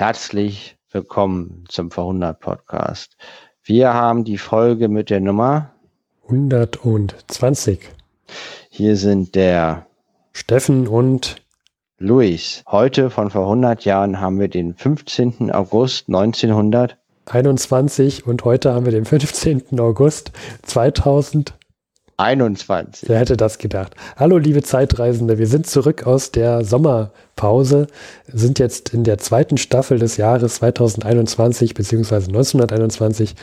Herzlich willkommen zum Verhundert Podcast. Wir haben die Folge mit der Nummer 120. Hier sind der Steffen und Luis. Heute von vor 100 Jahren haben wir den 15. August 1921 und heute haben wir den 15. August 2000. 21. Wer hätte das gedacht? Hallo, liebe Zeitreisende. Wir sind zurück aus der Sommerpause, sind jetzt in der zweiten Staffel des Jahres 2021 bzw. 1921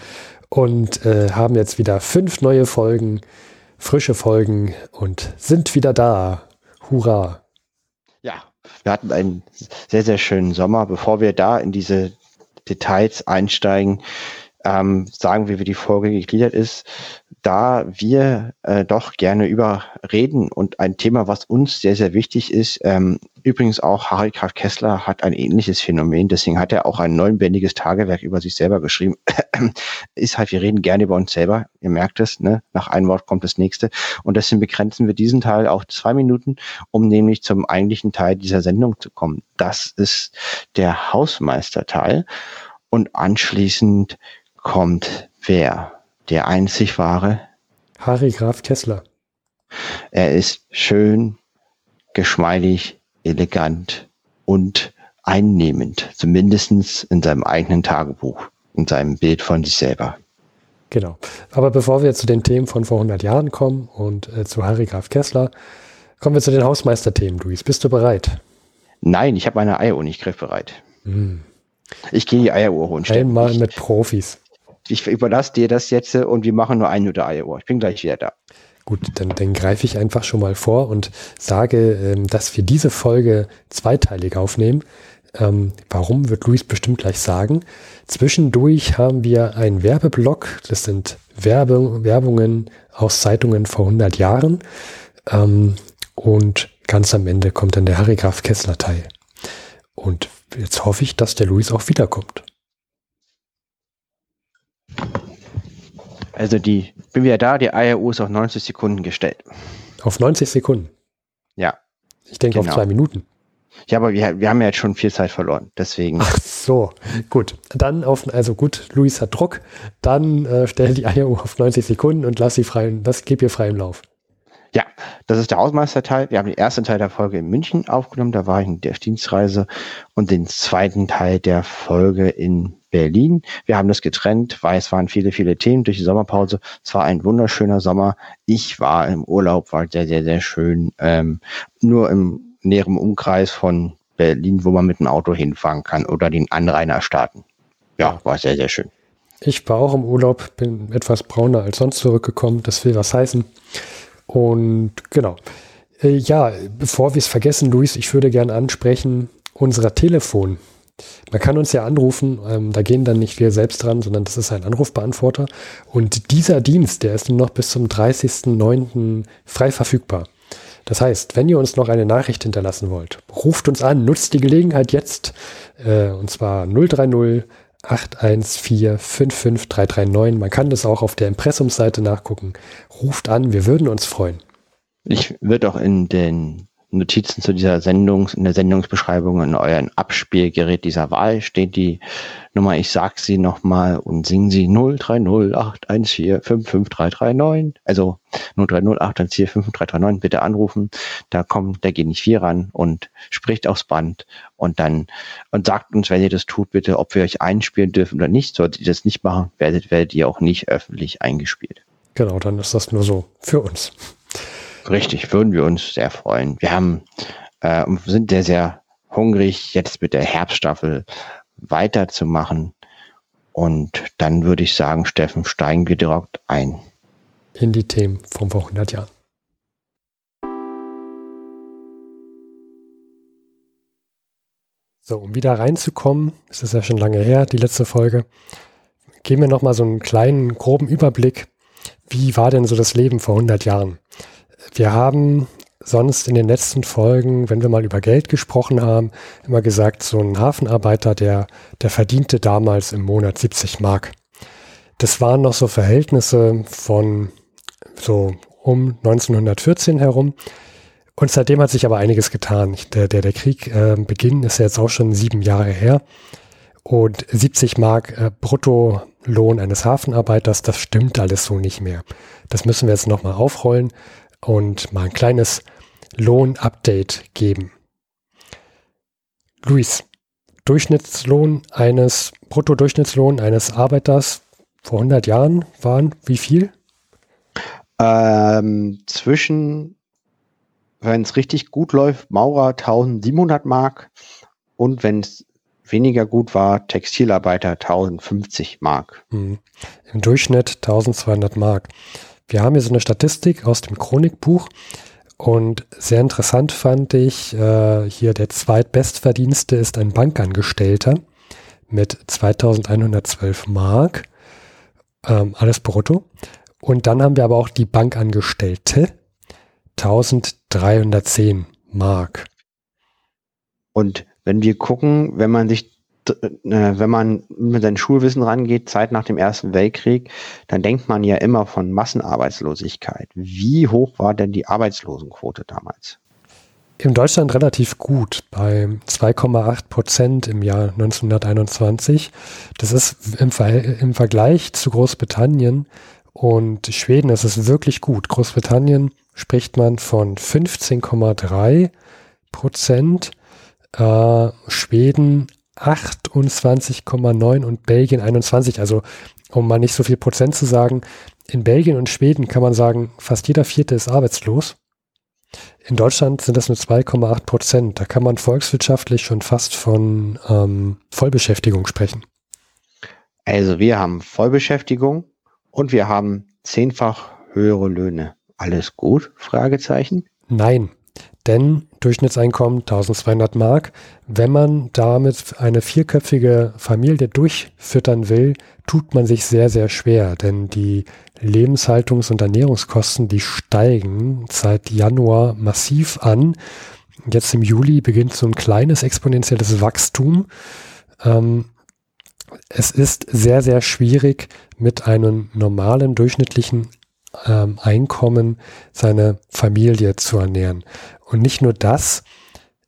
und äh, haben jetzt wieder fünf neue Folgen, frische Folgen und sind wieder da. Hurra! Ja, wir hatten einen sehr, sehr schönen Sommer. Bevor wir da in diese Details einsteigen, ähm, sagen, wie wir die Folge gegliedert ist da wir äh, doch gerne über reden und ein Thema, was uns sehr, sehr wichtig ist, ähm, übrigens auch Harry Graf Kessler hat ein ähnliches Phänomen, deswegen hat er auch ein neunbändiges Tagewerk über sich selber geschrieben, ist halt, wir reden gerne über uns selber, ihr merkt es, ne? nach einem Wort kommt das nächste und deswegen begrenzen wir diesen Teil auf zwei Minuten, um nämlich zum eigentlichen Teil dieser Sendung zu kommen. Das ist der Hausmeisterteil und anschließend kommt wer? Der einzig wahre Harry Graf Kessler. Er ist schön, geschmeidig, elegant und einnehmend, zumindestens in seinem eigenen Tagebuch, in seinem Bild von sich selber. Genau. Aber bevor wir zu den Themen von vor 100 Jahren kommen und äh, zu Harry Graf Kessler, kommen wir zu den Hausmeisterthemen, Luis. Bist du bereit? Nein, ich habe meine Eieruhr nicht griffbereit. Mm. Ich gehe die Eieruhr holen. Einmal mit Profis ich überlasse dir das jetzt äh, und wir machen nur ein oder Iowa. Ich bin gleich wieder da. Gut, dann, dann greife ich einfach schon mal vor und sage, ähm, dass wir diese Folge zweiteilig aufnehmen. Ähm, warum wird Luis bestimmt gleich sagen. Zwischendurch haben wir einen Werbeblock. Das sind Werbung, Werbungen aus Zeitungen vor 100 Jahren. Ähm, und ganz am Ende kommt dann der Harry Graf Kessler Teil. Und jetzt hoffe ich, dass der Luis auch wiederkommt. Also die, bin wieder da, die IRU ist auf 90 Sekunden gestellt. Auf 90 Sekunden? Ja. Ich denke genau. auf zwei Minuten. Ja, aber wir, wir haben ja jetzt schon viel Zeit verloren, deswegen. Ach so, gut. Dann auf, also gut, Luis hat Druck, dann äh, stell die IRU auf 90 Sekunden und lass sie freien, das gib ihr freien Lauf. Das ist der Hausmeisterteil. Wir haben den ersten Teil der Folge in München aufgenommen, da war ich in der Dienstreise und den zweiten Teil der Folge in Berlin. Wir haben das getrennt, weil es waren viele, viele Themen durch die Sommerpause. Es war ein wunderschöner Sommer. Ich war im Urlaub, war sehr, sehr, sehr schön. Ähm, nur im näheren Umkreis von Berlin, wo man mit dem Auto hinfahren kann oder den Anrainerstaaten. Ja, war sehr, sehr schön. Ich war auch im Urlaub, bin etwas brauner als sonst zurückgekommen. Das will was heißen. Und genau. Äh, ja, bevor wir es vergessen, Luis, ich würde gerne ansprechen, unser Telefon. Man kann uns ja anrufen, ähm, da gehen dann nicht wir selbst dran, sondern das ist ein Anrufbeantworter. Und dieser Dienst, der ist nur noch bis zum 30.09. frei verfügbar. Das heißt, wenn ihr uns noch eine Nachricht hinterlassen wollt, ruft uns an, nutzt die Gelegenheit jetzt, äh, und zwar 030 814 55339. Man kann das auch auf der Impressumsseite nachgucken. Ruft an, wir würden uns freuen. Ich würde auch in den Notizen zu dieser Sendung, in der Sendungsbeschreibung in euren Abspielgerät dieser Wahl steht die Nummer, ich sag sie nochmal und singen sie 03081455339. Also 03081455339, bitte anrufen. Da kommt der G4 ran und spricht aufs Band und dann und sagt uns, wenn ihr das tut, bitte, ob wir euch einspielen dürfen oder nicht. Solltet ihr das nicht machen, werdet, werdet ihr auch nicht öffentlich eingespielt. Genau, dann ist das nur so für uns. Richtig, würden wir uns sehr freuen. Wir haben, äh, sind sehr, sehr hungrig, jetzt mit der Herbststaffel weiterzumachen. Und dann würde ich sagen, Steffen, steigen wir direkt ein. In die Themen von vor 100 Jahren. So, um wieder reinzukommen, es ist ja schon lange her, die letzte Folge, geben wir nochmal so einen kleinen, groben Überblick. Wie war denn so das Leben vor 100 Jahren? Wir haben sonst in den letzten Folgen, wenn wir mal über Geld gesprochen haben, immer gesagt, so ein Hafenarbeiter, der, der verdiente damals im Monat 70 Mark. Das waren noch so Verhältnisse von so um 1914 herum. Und seitdem hat sich aber einiges getan. Der, der, der Krieg äh, Beginn ist ja jetzt auch schon sieben Jahre her. und 70 Mark äh, Bruttolohn eines Hafenarbeiters, das stimmt alles so nicht mehr. Das müssen wir jetzt nochmal aufrollen und mal ein kleines Lohnupdate geben. Luis, Durchschnittslohn eines, Bruttodurchschnittslohn eines Arbeiters vor 100 Jahren waren wie viel? Ähm, zwischen, wenn es richtig gut läuft, Maurer 1700 Mark und wenn es weniger gut war, Textilarbeiter 1050 Mark. Hm. Im Durchschnitt 1200 Mark. Wir haben hier so eine Statistik aus dem Chronikbuch und sehr interessant fand ich, äh, hier der zweitbestverdienste ist ein Bankangestellter mit 2112 Mark, ähm, alles brutto. Und dann haben wir aber auch die Bankangestellte, 1310 Mark. Und wenn wir gucken, wenn man sich, wenn man mit seinem Schulwissen rangeht, Zeit nach dem Ersten Weltkrieg, dann denkt man ja immer von Massenarbeitslosigkeit. Wie hoch war denn die Arbeitslosenquote damals? In Deutschland relativ gut, bei 2,8 Prozent im Jahr 1921. Das ist im, Ver im Vergleich zu Großbritannien und Schweden ist es wirklich gut. Großbritannien spricht man von 15,3 Prozent äh, Schweden 28,9 und Belgien 21. Also um mal nicht so viel Prozent zu sagen, in Belgien und Schweden kann man sagen, fast jeder Vierte ist arbeitslos. In Deutschland sind das nur 2,8 Prozent. Da kann man volkswirtschaftlich schon fast von ähm, Vollbeschäftigung sprechen. Also wir haben Vollbeschäftigung und wir haben zehnfach höhere Löhne. Alles gut? Fragezeichen. Nein, denn Durchschnittseinkommen 1200 Mark. Wenn man damit eine vierköpfige Familie durchfüttern will, tut man sich sehr, sehr schwer, denn die Lebenshaltungs- und Ernährungskosten, die steigen seit Januar massiv an. Jetzt im Juli beginnt so ein kleines exponentielles Wachstum. Ähm, es ist sehr, sehr schwierig, mit einem normalen durchschnittlichen ähm, Einkommen seine Familie zu ernähren. Und nicht nur das,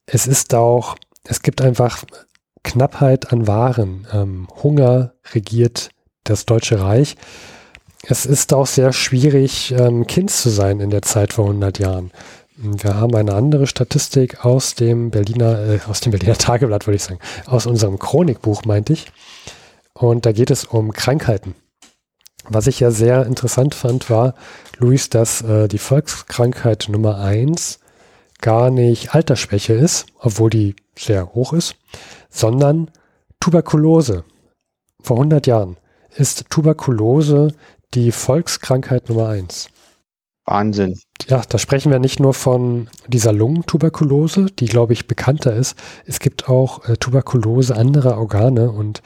es ist auch, es gibt einfach Knappheit an Waren. Ähm, Hunger regiert das Deutsche Reich. Es ist auch sehr schwierig, ähm, Kind zu sein in der Zeit vor 100 Jahren. Wir haben eine andere Statistik aus dem Berliner, äh, aus dem Berliner Tageblatt, würde ich sagen, aus unserem Chronikbuch, meinte ich. Und da geht es um Krankheiten. Was ich ja sehr interessant fand, war, Luis, dass äh, die Volkskrankheit Nummer eins gar nicht Altersschwäche ist, obwohl die sehr hoch ist, sondern Tuberkulose. Vor 100 Jahren ist Tuberkulose die Volkskrankheit Nummer eins. Wahnsinn. Ja, da sprechen wir nicht nur von dieser Lungentuberkulose, die, glaube ich, bekannter ist. Es gibt auch äh, Tuberkulose anderer Organe und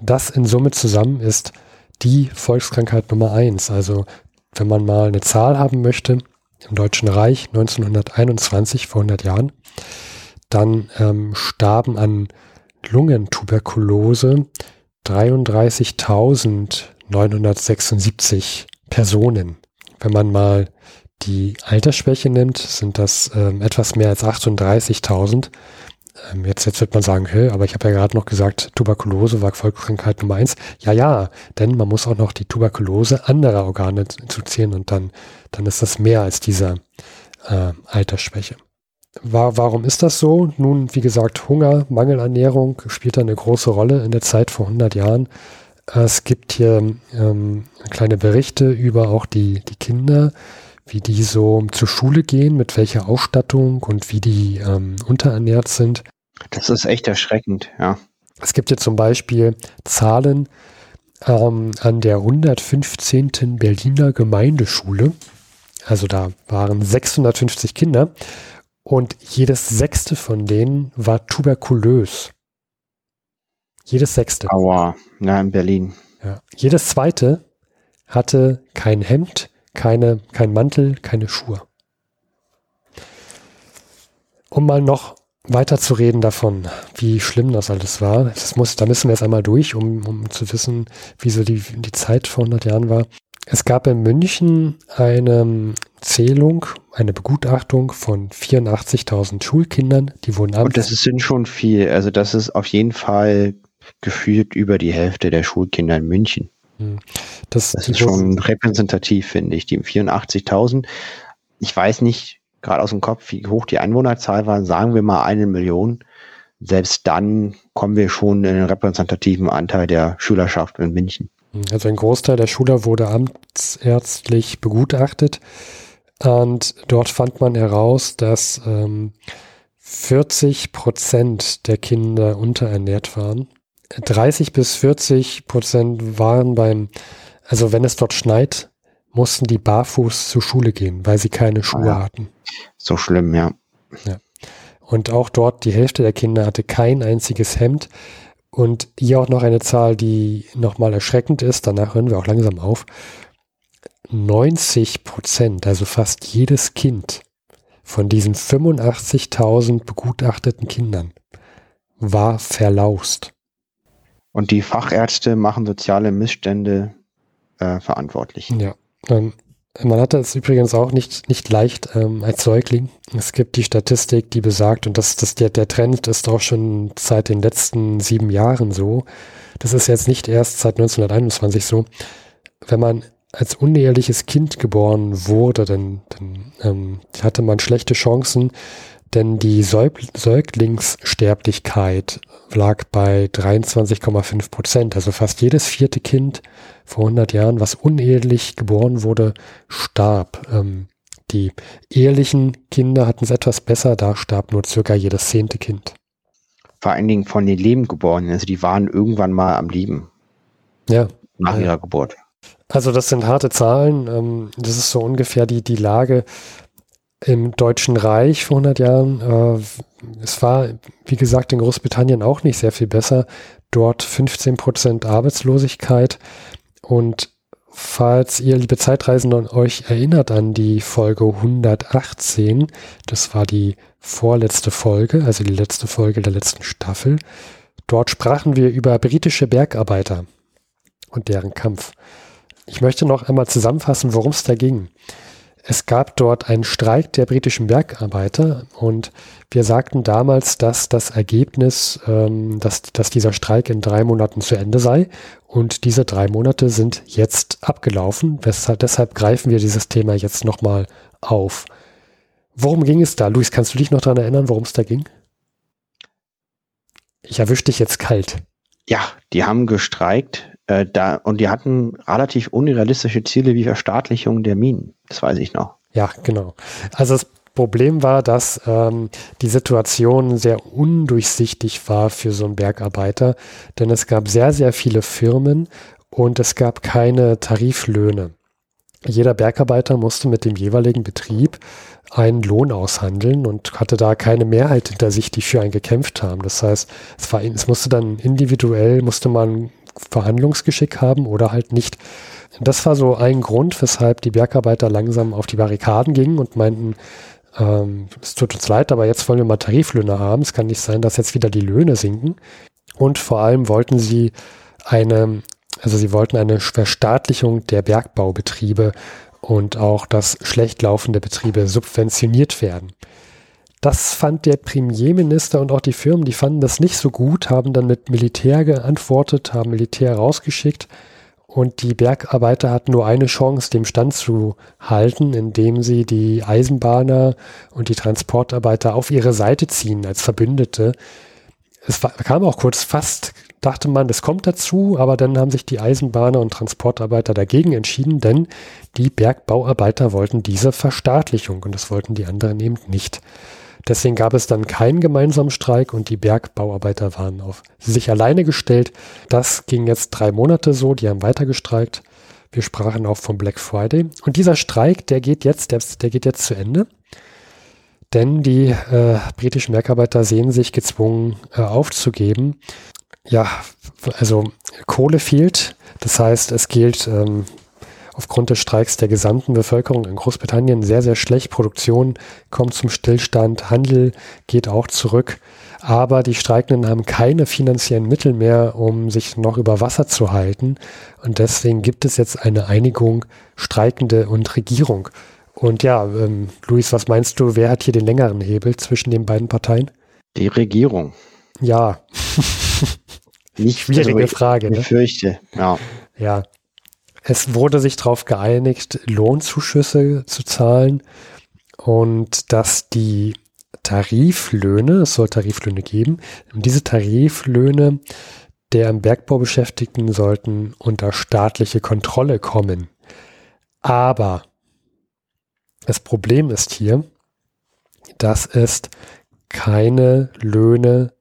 das in Summe zusammen ist die Volkskrankheit Nummer eins. Also wenn man mal eine Zahl haben möchte, im Deutschen Reich 1921, vor 100 Jahren, dann ähm, starben an Lungentuberkulose 33.976 Personen. Wenn man mal die Altersschwäche nimmt, sind das ähm, etwas mehr als 38.000. Ähm, jetzt, jetzt wird man sagen, hey, aber ich habe ja gerade noch gesagt, Tuberkulose war Volkskrankheit Nummer eins. Ja, ja, denn man muss auch noch die Tuberkulose anderer Organe zuzählen und dann, dann ist das mehr als dieser äh, Altersschwäche. War, warum ist das so? Nun, wie gesagt, Hunger, Mangelernährung spielt da eine große Rolle in der Zeit vor 100 Jahren. Es gibt hier ähm, kleine Berichte über auch die, die Kinder, wie die so zur Schule gehen, mit welcher Ausstattung und wie die ähm, unterernährt sind. Das ist echt erschreckend, ja. Es gibt ja zum Beispiel Zahlen ähm, an der 115. Berliner Gemeindeschule. Also da waren 650 Kinder und jedes sechste von denen war tuberkulös. Jedes sechste. Aua, ja, in Berlin. Ja. Jedes zweite hatte kein Hemd, keine, kein Mantel, keine Schuhe. Um mal noch weiter zu reden davon, wie schlimm das alles war, das muss, da müssen wir jetzt einmal durch, um, um zu wissen, wie so die, die Zeit vor 100 Jahren war. Es gab in München eine Zählung, eine Begutachtung von 84.000 Schulkindern, die wurden Und das sind schon viel. Also das ist auf jeden Fall gefühlt über die Hälfte der Schulkinder in München. Hm. Das, das ist schon repräsentativ, finde ich. Die 84.000. Ich weiß nicht gerade aus dem Kopf, wie hoch die Einwohnerzahl war. Sagen wir mal eine Million. Selbst dann kommen wir schon in den repräsentativen Anteil der Schülerschaft in München. Also ein Großteil der Schüler wurde amtsärztlich begutachtet. Und dort fand man heraus, dass ähm, 40 Prozent der Kinder unterernährt waren. 30 bis 40 Prozent waren beim, also wenn es dort schneit, mussten die barfuß zur Schule gehen, weil sie keine Schuhe ja. hatten. So schlimm, ja. ja. Und auch dort die Hälfte der Kinder hatte kein einziges Hemd. Und hier auch noch eine Zahl, die nochmal erschreckend ist. Danach hören wir auch langsam auf. 90 Prozent, also fast jedes Kind von diesen 85.000 begutachteten Kindern war verlaust. Und die Fachärzte machen soziale Missstände äh, verantwortlich. Ja. Ähm, man hat das übrigens auch nicht, nicht leicht ähm, als Säugling. Es gibt die Statistik, die besagt, und das, das, der, der Trend ist auch schon seit den letzten sieben Jahren so. Das ist jetzt nicht erst seit 1921 so. Wenn man als uneheliches Kind geboren wurde, dann, dann ähm, hatte man schlechte Chancen, denn die Säug Säuglingssterblichkeit lag bei 23,5 Prozent. Also fast jedes vierte Kind vor 100 Jahren, was unehelich geboren wurde, starb. Ähm, die ehelichen Kinder hatten es etwas besser, da starb nur circa jedes zehnte Kind. Vor allen Dingen von den Lebendgeborenen, also die waren irgendwann mal am Leben. Ja. Nach ihrer Geburt. Also das sind harte Zahlen. Ähm, das ist so ungefähr die, die Lage im Deutschen Reich vor 100 Jahren. Äh, es war, wie gesagt, in Großbritannien auch nicht sehr viel besser. Dort 15 Prozent Arbeitslosigkeit. Und falls ihr, liebe Zeitreisende, euch erinnert an die Folge 118, das war die vorletzte Folge, also die letzte Folge der letzten Staffel. Dort sprachen wir über britische Bergarbeiter und deren Kampf. Ich möchte noch einmal zusammenfassen, worum es da ging. Es gab dort einen Streik der britischen Bergarbeiter und wir sagten damals, dass das Ergebnis, ähm, dass, dass dieser Streik in drei Monaten zu Ende sei und diese drei Monate sind jetzt abgelaufen. Weshalb, deshalb greifen wir dieses Thema jetzt nochmal auf. Worum ging es da? Luis, kannst du dich noch daran erinnern, worum es da ging? Ich erwische dich jetzt kalt. Ja, die haben gestreikt äh, da, und die hatten relativ unrealistische Ziele wie Verstaatlichung der Minen. Das weiß ich noch. Ja, genau. Also das Problem war, dass ähm, die Situation sehr undurchsichtig war für so einen Bergarbeiter, denn es gab sehr, sehr viele Firmen und es gab keine Tariflöhne. Jeder Bergarbeiter musste mit dem jeweiligen Betrieb einen Lohn aushandeln und hatte da keine Mehrheit hinter sich, die für einen gekämpft haben. Das heißt, es, war, es musste dann individuell, musste man Verhandlungsgeschick haben oder halt nicht. Das war so ein Grund, weshalb die Bergarbeiter langsam auf die Barrikaden gingen und meinten, ähm, es tut uns leid, aber jetzt wollen wir mal Tariflöhne haben. Es kann nicht sein, dass jetzt wieder die Löhne sinken. Und vor allem wollten sie eine, also sie wollten eine Verstaatlichung der Bergbaubetriebe und auch, dass schlecht laufende Betriebe subventioniert werden. Das fand der Premierminister und auch die Firmen, die fanden das nicht so gut, haben dann mit Militär geantwortet, haben Militär rausgeschickt und die Bergarbeiter hatten nur eine Chance, dem Stand zu halten, indem sie die Eisenbahner und die Transportarbeiter auf ihre Seite ziehen als Verbündete. Es war, kam auch kurz fast, dachte man, das kommt dazu, aber dann haben sich die Eisenbahner und Transportarbeiter dagegen entschieden, denn die Bergbauarbeiter wollten diese Verstaatlichung und das wollten die anderen eben nicht. Deswegen gab es dann keinen gemeinsamen Streik und die Bergbauarbeiter waren auf sich alleine gestellt. Das ging jetzt drei Monate so, die haben weiter gestreikt. Wir sprachen auch vom Black Friday. Und dieser Streik, der geht jetzt, der, der geht jetzt zu Ende. Denn die äh, britischen Bergarbeiter sehen sich gezwungen äh, aufzugeben. Ja, also Kohle fehlt. Das heißt, es gilt ähm, aufgrund des Streiks der gesamten Bevölkerung in Großbritannien sehr, sehr schlecht. Produktion kommt zum Stillstand, Handel geht auch zurück. Aber die Streikenden haben keine finanziellen Mittel mehr, um sich noch über Wasser zu halten. Und deswegen gibt es jetzt eine Einigung Streikende und Regierung. Und ja, ähm, Luis, was meinst du, wer hat hier den längeren Hebel zwischen den beiden Parteien? Die Regierung. Ja. nicht schwierige also, Frage. Ich ne? fürchte, ja. Ja. Es wurde sich darauf geeinigt, Lohnzuschüsse zu zahlen und dass die Tariflöhne, es soll Tariflöhne geben, diese Tariflöhne der im Bergbau Beschäftigten sollten unter staatliche Kontrolle kommen. Aber das Problem ist hier, dass es keine Löhne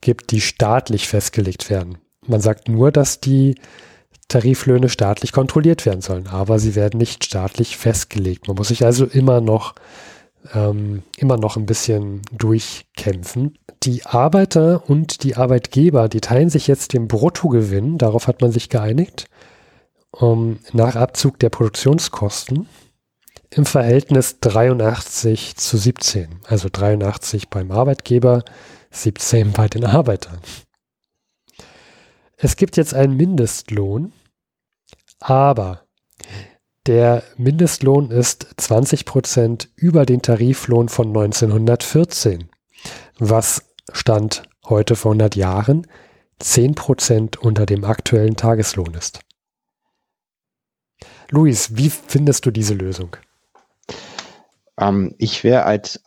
gibt, die staatlich festgelegt werden. Man sagt nur, dass die Tariflöhne staatlich kontrolliert werden sollen, aber sie werden nicht staatlich festgelegt. Man muss sich also immer noch ähm, immer noch ein bisschen durchkämpfen. Die Arbeiter und die Arbeitgeber, die teilen sich jetzt den Bruttogewinn, darauf hat man sich geeinigt, um, nach Abzug der Produktionskosten im Verhältnis 83 zu 17. Also 83 beim Arbeitgeber, 17 bei den Arbeitern. Es gibt jetzt einen Mindestlohn, aber der Mindestlohn ist 20 Prozent über den Tariflohn von 1914, was Stand heute vor 100 Jahren 10 Prozent unter dem aktuellen Tageslohn ist. Luis, wie findest du diese Lösung? Ähm, ich wäre als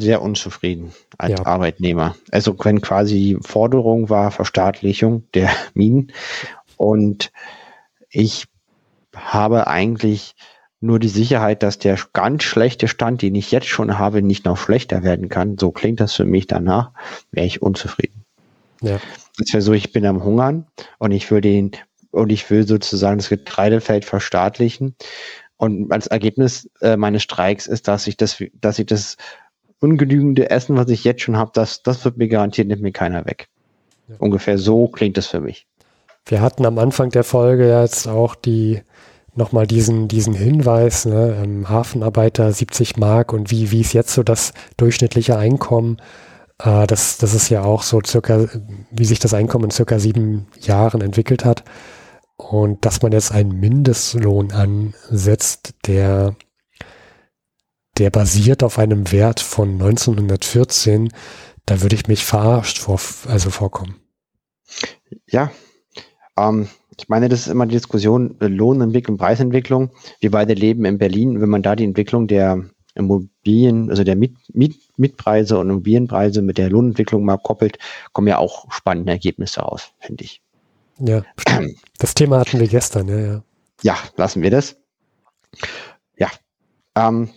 sehr unzufrieden als ja. Arbeitnehmer. Also wenn quasi die Forderung war Verstaatlichung der Minen und ich habe eigentlich nur die Sicherheit, dass der ganz schlechte Stand, den ich jetzt schon habe, nicht noch schlechter werden kann. So klingt das für mich danach, wäre ich unzufrieden. Ja. Das wäre so, ich bin am Hungern und ich will den, und ich will sozusagen das Getreidefeld verstaatlichen. Und als Ergebnis äh, meines Streiks ist, dass ich das, dass ich das ungenügende Essen, was ich jetzt schon habe, das, das wird mir garantiert, nimmt mir keiner weg. Ja. Ungefähr so klingt das für mich. Wir hatten am Anfang der Folge jetzt auch die nochmal diesen, diesen Hinweis, ne, ähm, Hafenarbeiter 70 Mark und wie, wie ist jetzt so das durchschnittliche Einkommen? Äh, das, das ist ja auch so circa, wie sich das Einkommen in circa sieben Jahren entwickelt hat. Und dass man jetzt einen Mindestlohn ansetzt, der, der basiert auf einem Wert von 1914, da würde ich mich verarscht vor, also vorkommen. Ja, ähm, ich meine, das ist immer die Diskussion äh, Lohnentwicklung, Preisentwicklung. Wir beide leben in Berlin. Wenn man da die Entwicklung der Immobilien, also der Miet, Miet, Mietpreise und Immobilienpreise mit der Lohnentwicklung mal koppelt, kommen ja auch spannende Ergebnisse raus, finde ich. Ja, das Thema hatten wir gestern, ja, ja. Ja, lassen wir das. Ja, ähm,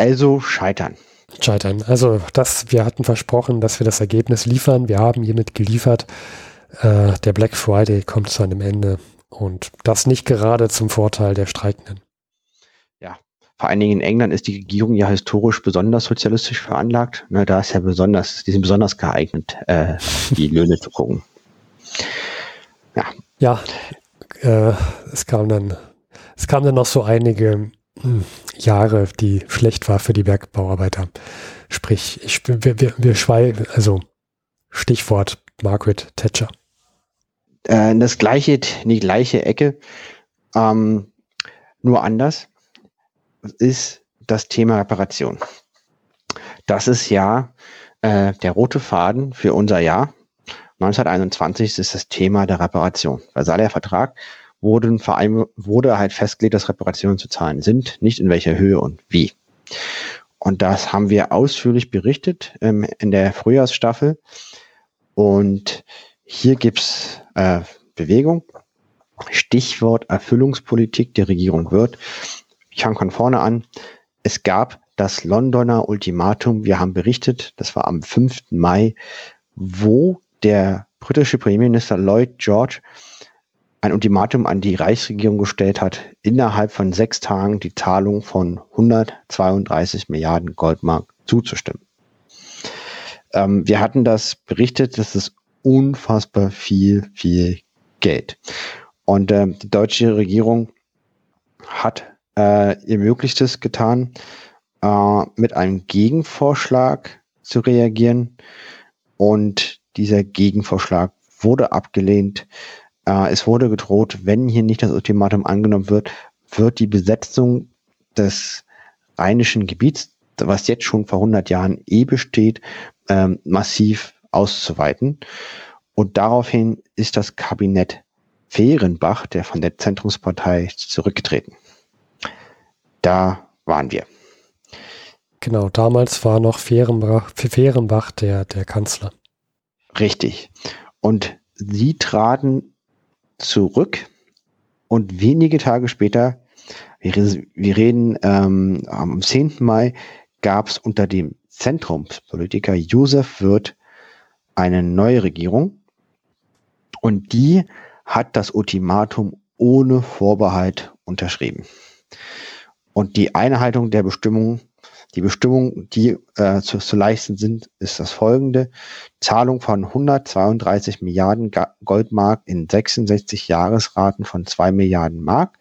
also scheitern. Scheitern. Also das, wir hatten versprochen, dass wir das Ergebnis liefern. Wir haben hiermit geliefert. Äh, der Black Friday kommt zu einem Ende und das nicht gerade zum Vorteil der Streikenden. Ja, vor allen Dingen in England ist die Regierung ja historisch besonders sozialistisch veranlagt. Ne, da ist ja besonders, die sind besonders geeignet, äh, die Löhne zu gucken. Ja. Ja, äh, es kam dann, es kamen dann noch so einige Jahre, die schlecht war für die Bergbauarbeiter. Sprich, ich, wir, wir, wir schweigen, also Stichwort Margaret Thatcher äh, das gleiche, in die gleiche Ecke, ähm, nur anders, ist das Thema Reparation. Das ist ja äh, der rote Faden für unser Jahr. 1921 ist das Thema der Reparation. Versailler Vertrag wurden Verein, wurde halt festgelegt, dass Reparationen zu zahlen sind, nicht in welcher Höhe und wie. Und das haben wir ausführlich berichtet ähm, in der Frühjahrsstaffel. Und hier gibt's äh, Bewegung. Stichwort Erfüllungspolitik der Regierung wird. Ich fange von vorne an. Es gab das Londoner Ultimatum. Wir haben berichtet, das war am 5. Mai, wo der britische Premierminister Lloyd George ein Ultimatum an die Reichsregierung gestellt hat, innerhalb von sechs Tagen die Zahlung von 132 Milliarden Goldmark zuzustimmen. Ähm, wir hatten das berichtet, dass es unfassbar viel, viel Geld. Und äh, die deutsche Regierung hat äh, ihr Möglichstes getan, äh, mit einem Gegenvorschlag zu reagieren. Und dieser Gegenvorschlag wurde abgelehnt. Äh, es wurde gedroht, wenn hier nicht das Ultimatum angenommen wird, wird die Besetzung des rheinischen Gebiets, was jetzt schon vor 100 Jahren eh besteht, ähm, massiv auszuweiten. Und daraufhin ist das Kabinett Fehrenbach, der von der Zentrumspartei, zurückgetreten. Da waren wir. Genau, damals war noch Fehrenbach, Fehrenbach der, der Kanzler. Richtig. Und sie traten zurück und wenige Tage später, wir, wir reden ähm, am 10. Mai, gab es unter dem Zentrumspolitiker Josef Wirth eine neue Regierung und die hat das Ultimatum ohne Vorbehalt unterschrieben. Und die Einhaltung der Bestimmungen, die Bestimmungen, die äh, zu, zu leisten sind, ist das folgende. Zahlung von 132 Milliarden Goldmark in 66 Jahresraten von 2 Milliarden Mark,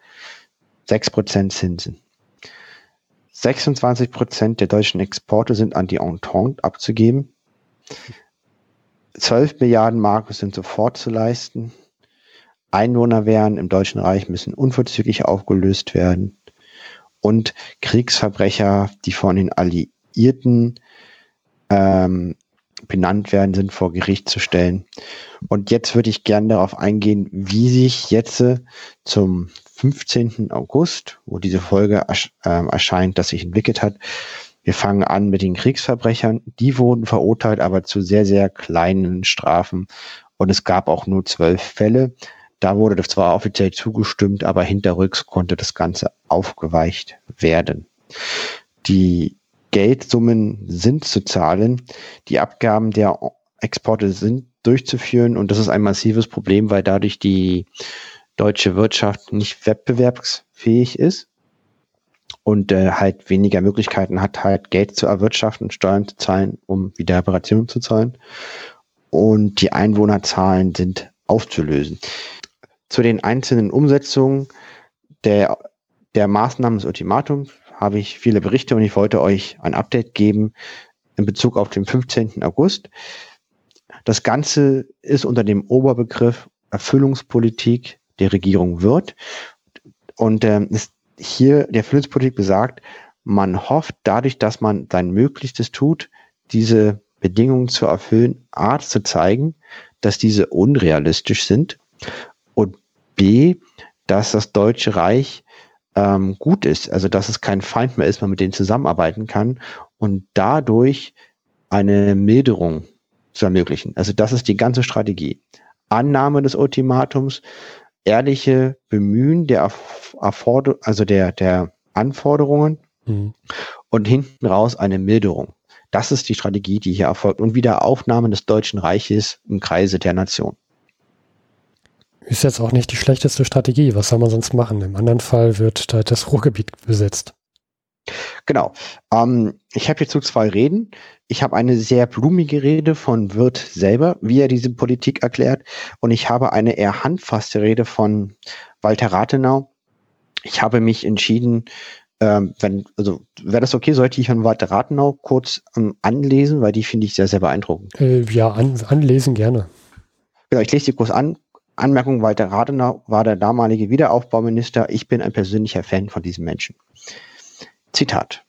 6 Prozent Zinsen. 26 Prozent der deutschen Exporte sind an die Entente abzugeben. 12 Milliarden Mark sind sofort zu leisten. Einwohnerwehren im Deutschen Reich müssen unverzüglich aufgelöst werden. Und Kriegsverbrecher, die von den Alliierten ähm, benannt werden, sind vor Gericht zu stellen. Und jetzt würde ich gerne darauf eingehen, wie sich jetzt äh, zum 15. August, wo diese Folge ersch äh, erscheint, das sich entwickelt hat. Wir fangen an mit den Kriegsverbrechern. Die wurden verurteilt, aber zu sehr, sehr kleinen Strafen. Und es gab auch nur zwölf Fälle. Da wurde zwar offiziell zugestimmt, aber hinterrücks konnte das Ganze aufgeweicht werden. Die Geldsummen sind zu zahlen. Die Abgaben der Exporte sind durchzuführen und das ist ein massives Problem, weil dadurch die deutsche Wirtschaft nicht wettbewerbsfähig ist und äh, halt weniger Möglichkeiten hat, halt Geld zu erwirtschaften, Steuern zu zahlen, um wieder Reparationen zu zahlen. Und die Einwohnerzahlen sind aufzulösen zu den einzelnen Umsetzungen der, der Maßnahmen des Ultimatums habe ich viele Berichte und ich wollte euch ein Update geben in Bezug auf den 15. August. Das Ganze ist unter dem Oberbegriff Erfüllungspolitik der Regierung wird. Und ähm, ist hier der Erfüllungspolitik besagt, man hofft dadurch, dass man sein Möglichstes tut, diese Bedingungen zu erfüllen, A, zu zeigen, dass diese unrealistisch sind B, dass das Deutsche Reich ähm, gut ist, also dass es kein Feind mehr ist, man mit denen zusammenarbeiten kann und dadurch eine Milderung zu ermöglichen. Also das ist die ganze Strategie. Annahme des Ultimatums, ehrliche Bemühen der Erforder also der, der Anforderungen mhm. und hinten raus eine Milderung. Das ist die Strategie, die hier erfolgt und wieder Aufnahme des Deutschen Reiches im Kreise der Nation. Ist jetzt auch nicht die schlechteste Strategie. Was soll man sonst machen? Im anderen Fall wird da das Ruhrgebiet besetzt. Genau. Ähm, ich habe hierzu zwei Reden. Ich habe eine sehr blumige Rede von Wirth selber, wie er diese Politik erklärt. Und ich habe eine eher handfasste Rede von Walter Rathenau. Ich habe mich entschieden, ähm, wenn, also wäre das okay, sollte ich von Walter Rathenau kurz ähm, anlesen, weil die finde ich sehr, sehr beeindruckend. Äh, ja, an, anlesen gerne. Genau, ich lese sie kurz an. Anmerkung, Walter Rathenau war der damalige Wiederaufbauminister. Ich bin ein persönlicher Fan von diesem Menschen. Zitat.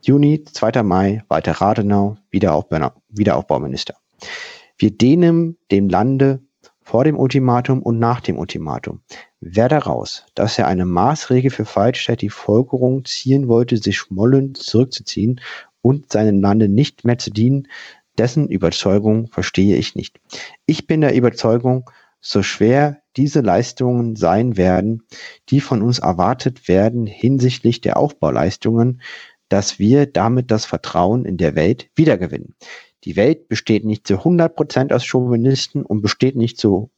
Juni, 2. Mai, Walter Rathenau, Wiederaufbau, Wiederaufbauminister. Wir dehnen dem Lande vor dem Ultimatum und nach dem Ultimatum. Wer daraus, dass er eine Maßregel für Freistadt die Folgerung ziehen wollte, sich schmollend zurückzuziehen und seinem Lande nicht mehr zu dienen, dessen Überzeugung verstehe ich nicht. Ich bin der Überzeugung, so schwer diese Leistungen sein werden, die von uns erwartet werden hinsichtlich der Aufbauleistungen, dass wir damit das Vertrauen in der Welt wiedergewinnen. Die Welt besteht nicht zu 100 Prozent aus Chauvinisten und besteht nicht zu,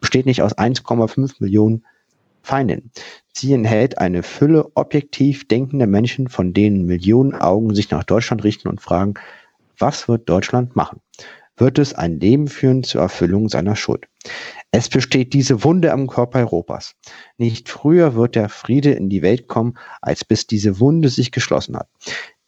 besteht nicht aus 1,5 Millionen Feinden. Sie enthält eine Fülle objektiv denkender Menschen, von denen Millionen Augen sich nach Deutschland richten und fragen, was wird Deutschland machen? Wird es ein Leben führen zur Erfüllung seiner Schuld. Es besteht diese Wunde am Körper Europas. Nicht früher wird der Friede in die Welt kommen, als bis diese Wunde sich geschlossen hat.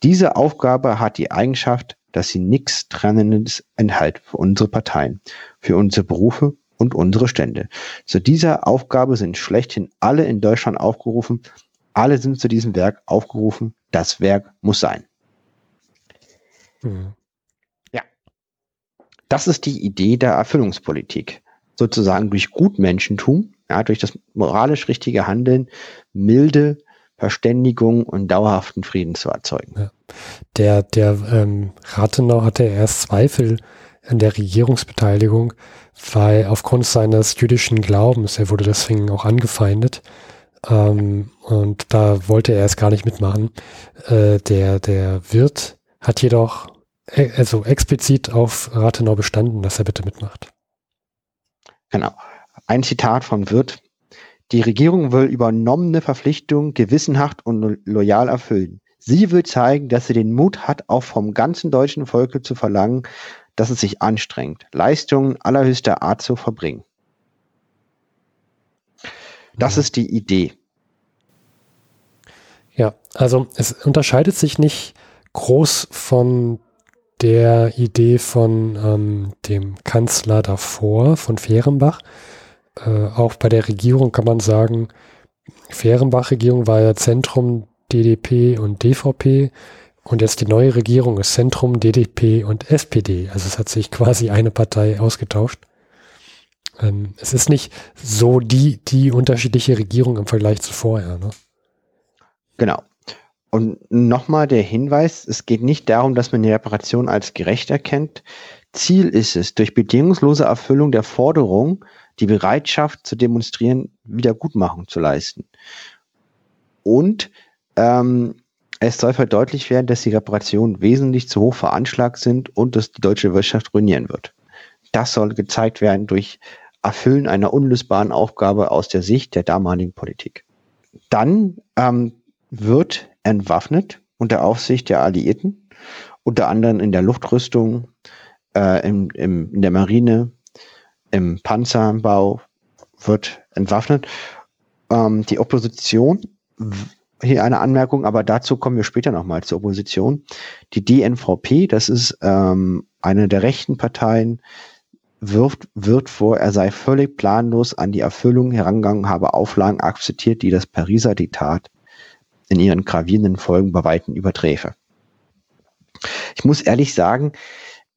Diese Aufgabe hat die Eigenschaft, dass sie nichts Trennendes enthält für unsere Parteien, für unsere Berufe und unsere Stände. Zu dieser Aufgabe sind schlechthin alle in Deutschland aufgerufen. Alle sind zu diesem Werk aufgerufen. Das Werk muss sein. Mhm. Das ist die Idee der Erfüllungspolitik. Sozusagen durch Gutmenschentum, ja, durch das moralisch richtige Handeln, milde Verständigung und dauerhaften Frieden zu erzeugen. Ja. Der, der ähm, Rathenau hatte erst Zweifel an der Regierungsbeteiligung, weil aufgrund seines jüdischen Glaubens, er wurde deswegen auch angefeindet, ähm, und da wollte er es gar nicht mitmachen. Äh, der, der Wirt hat jedoch also explizit auf Rathenau bestanden, dass er bitte mitmacht. Genau. Ein Zitat von Wirt. Die Regierung will übernommene Verpflichtungen gewissenhaft und loyal erfüllen. Sie will zeigen, dass sie den Mut hat, auch vom ganzen deutschen Volke zu verlangen, dass es sich anstrengt, Leistungen allerhöchster Art zu verbringen. Das mhm. ist die Idee. Ja, also es unterscheidet sich nicht groß von der Idee von ähm, dem Kanzler davor, von Fehrenbach. Äh, auch bei der Regierung kann man sagen, Fehrenbach-Regierung war ja Zentrum DDP und DVP und jetzt die neue Regierung ist Zentrum DDP und SPD. Also es hat sich quasi eine Partei ausgetauscht. Ähm, es ist nicht so die, die unterschiedliche Regierung im Vergleich zu vorher. Ne? Genau. Und nochmal der Hinweis, es geht nicht darum, dass man die Reparation als gerecht erkennt. Ziel ist es, durch bedingungslose Erfüllung der Forderung die Bereitschaft zu demonstrieren, Wiedergutmachung zu leisten. Und ähm, es soll verdeutlicht werden, dass die Reparationen wesentlich zu hoch veranschlagt sind und dass die deutsche Wirtschaft ruinieren wird. Das soll gezeigt werden durch Erfüllen einer unlösbaren Aufgabe aus der Sicht der damaligen Politik. Dann ähm, wird entwaffnet unter Aufsicht der Alliierten, unter anderem in der Luftrüstung, äh, im, im, in der Marine, im Panzerbau wird entwaffnet. Ähm, die Opposition, hier eine Anmerkung, aber dazu kommen wir später nochmal zur Opposition. Die DNVP, das ist ähm, eine der rechten Parteien, wirft, wird vor, er sei völlig planlos an die Erfüllung herangegangen, habe Auflagen akzeptiert, die das Pariser Diktat in ihren gravierenden Folgen bei Weitem überträfe. Ich muss ehrlich sagen,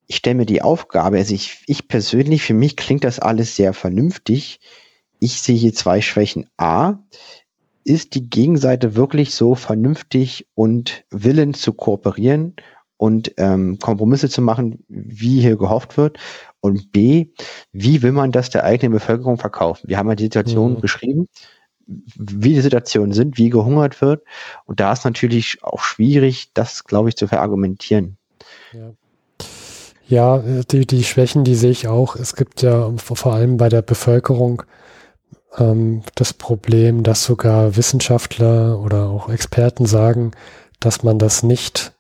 ich stelle mir die Aufgabe, also ich, ich persönlich, für mich klingt das alles sehr vernünftig. Ich sehe hier zwei Schwächen. A, ist die Gegenseite wirklich so vernünftig und willens zu kooperieren und ähm, Kompromisse zu machen, wie hier gehofft wird? Und B, wie will man das der eigenen Bevölkerung verkaufen? Wir haben ja die Situation mhm. beschrieben wie die Situationen sind, wie gehungert wird. Und da ist natürlich auch schwierig, das, glaube ich, zu verargumentieren. Ja. Ja, die, die Schwächen, die sehe ich auch. Es gibt ja vor allem bei der Bevölkerung ähm, das Problem, dass sogar Wissenschaftler oder auch Experten sagen, dass man das nicht,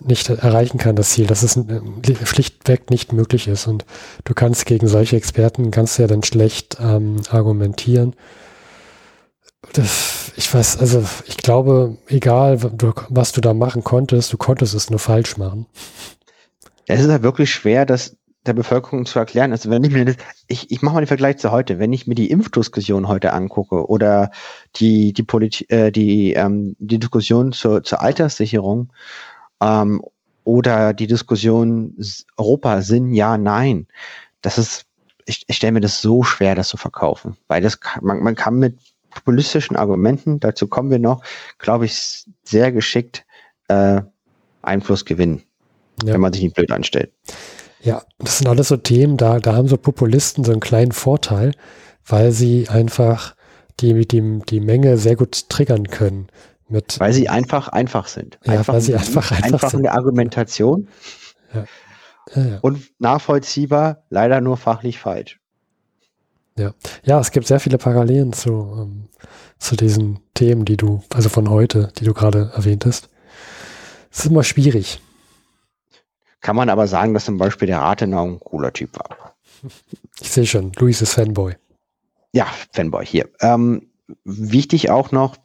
nicht erreichen kann, das Ziel, dass es äh, schlichtweg nicht möglich ist. Und du kannst gegen solche Experten, kannst ja dann schlecht ähm, argumentieren das, ich weiß, also ich glaube, egal, was du da machen konntest, du konntest es nur falsch machen. Es ist halt wirklich schwer, das der Bevölkerung zu erklären. Also wenn ich mir das, ich, ich mache mal den Vergleich zu heute, wenn ich mir die Impfdiskussion heute angucke oder die, die Politik, äh, die, ähm, die Diskussion zur, zur Alterssicherung ähm, oder die Diskussion Europa Sinn, ja, nein. Das ist, ich, ich stelle mir das so schwer, das zu verkaufen. Weil das kann, man, man kann mit populistischen Argumenten, dazu kommen wir noch, glaube ich, sehr geschickt äh, Einfluss gewinnen, ja. wenn man sich nicht blöd anstellt. Ja, das sind alles so Themen, da, da haben so Populisten so einen kleinen Vorteil, weil sie einfach die, die, die Menge sehr gut triggern können. Mit, weil sie einfach einfach sind. Ja, weil sie einfach einfach, einfach sind. in der Argumentation. Ja, ja. Und nachvollziehbar, leider nur fachlich falsch. Ja, ja, es gibt sehr viele Parallelen zu, ähm, zu diesen Themen, die du, also von heute, die du gerade erwähnt hast. Es ist immer schwierig. Kann man aber sagen, dass zum Beispiel der Rathenau ein cooler Typ war. Ich sehe schon, Luis ist Fanboy. Ja, Fanboy hier. Ähm, wichtig auch noch,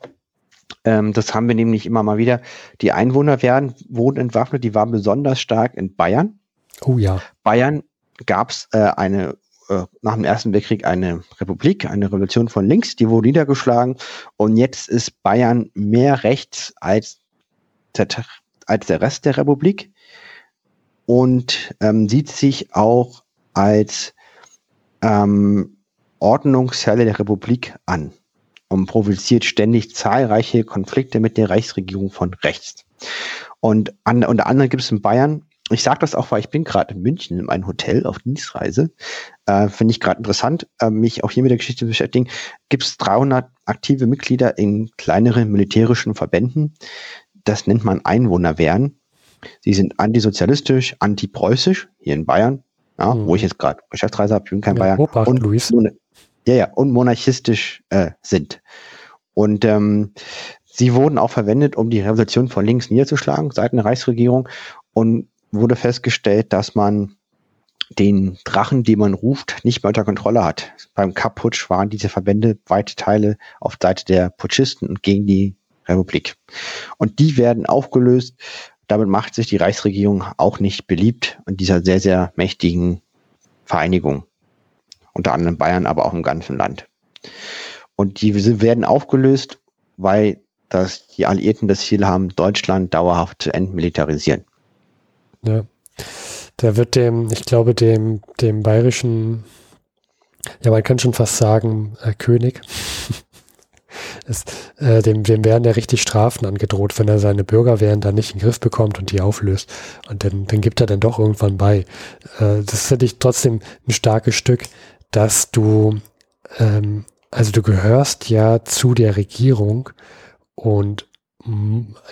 ähm, das haben wir nämlich immer mal wieder, die Einwohner werden, wurden entwaffnet, die waren besonders stark in Bayern. Oh ja. Bayern gab es äh, eine äh, nach dem Ersten Weltkrieg eine Republik, eine Revolution von links, die wurde niedergeschlagen und jetzt ist Bayern mehr rechts als der, als der Rest der Republik. und ähm, sieht sich auch als ähm, Ordnungsherr der Republik an und provoziert ständig zahlreiche Konflikte mit der Reichsregierung von rechts. Und an, unter anderem gibt es in Bayern, ich sage das auch, weil ich bin gerade in München in einem Hotel auf Dienstreise, äh, finde ich gerade interessant, äh, mich auch hier mit der Geschichte zu beschäftigen, gibt es 300 aktive Mitglieder in kleineren militärischen Verbänden. Das nennt man Einwohnerwehren. Sie sind antisozialistisch, antipreußisch, hier in Bayern, ja, mhm. wo ich jetzt gerade Geschäftsreise habe, ich bin kein ja, Bayern. Obacht, und, Luis. Ja, ja, und monarchistisch äh, sind. Und ähm, sie wurden auch verwendet, um die Revolution von links niederzuschlagen, seit der Reichsregierung. Und wurde festgestellt, dass man den Drachen, die man ruft, nicht mehr unter Kontrolle hat. Beim Kapp-Putsch waren diese Verbände weite Teile auf Seite der Putschisten und gegen die Republik. Und die werden aufgelöst. Damit macht sich die Reichsregierung auch nicht beliebt in dieser sehr, sehr mächtigen Vereinigung unter anderem Bayern, aber auch im ganzen Land. Und die werden aufgelöst, weil das, die Alliierten das Ziel haben, Deutschland dauerhaft zu entmilitarisieren. Ja. Da wird dem, ich glaube, dem, dem bayerischen, ja, man kann schon fast sagen, äh, König, es, äh, dem, dem werden ja richtig Strafen angedroht, wenn er seine Bürgerwehren dann nicht in den Griff bekommt und die auflöst. Und dann, dann gibt er dann doch irgendwann bei. Äh, das finde ich trotzdem ein starkes Stück, dass du, ähm, also du gehörst ja zu der Regierung und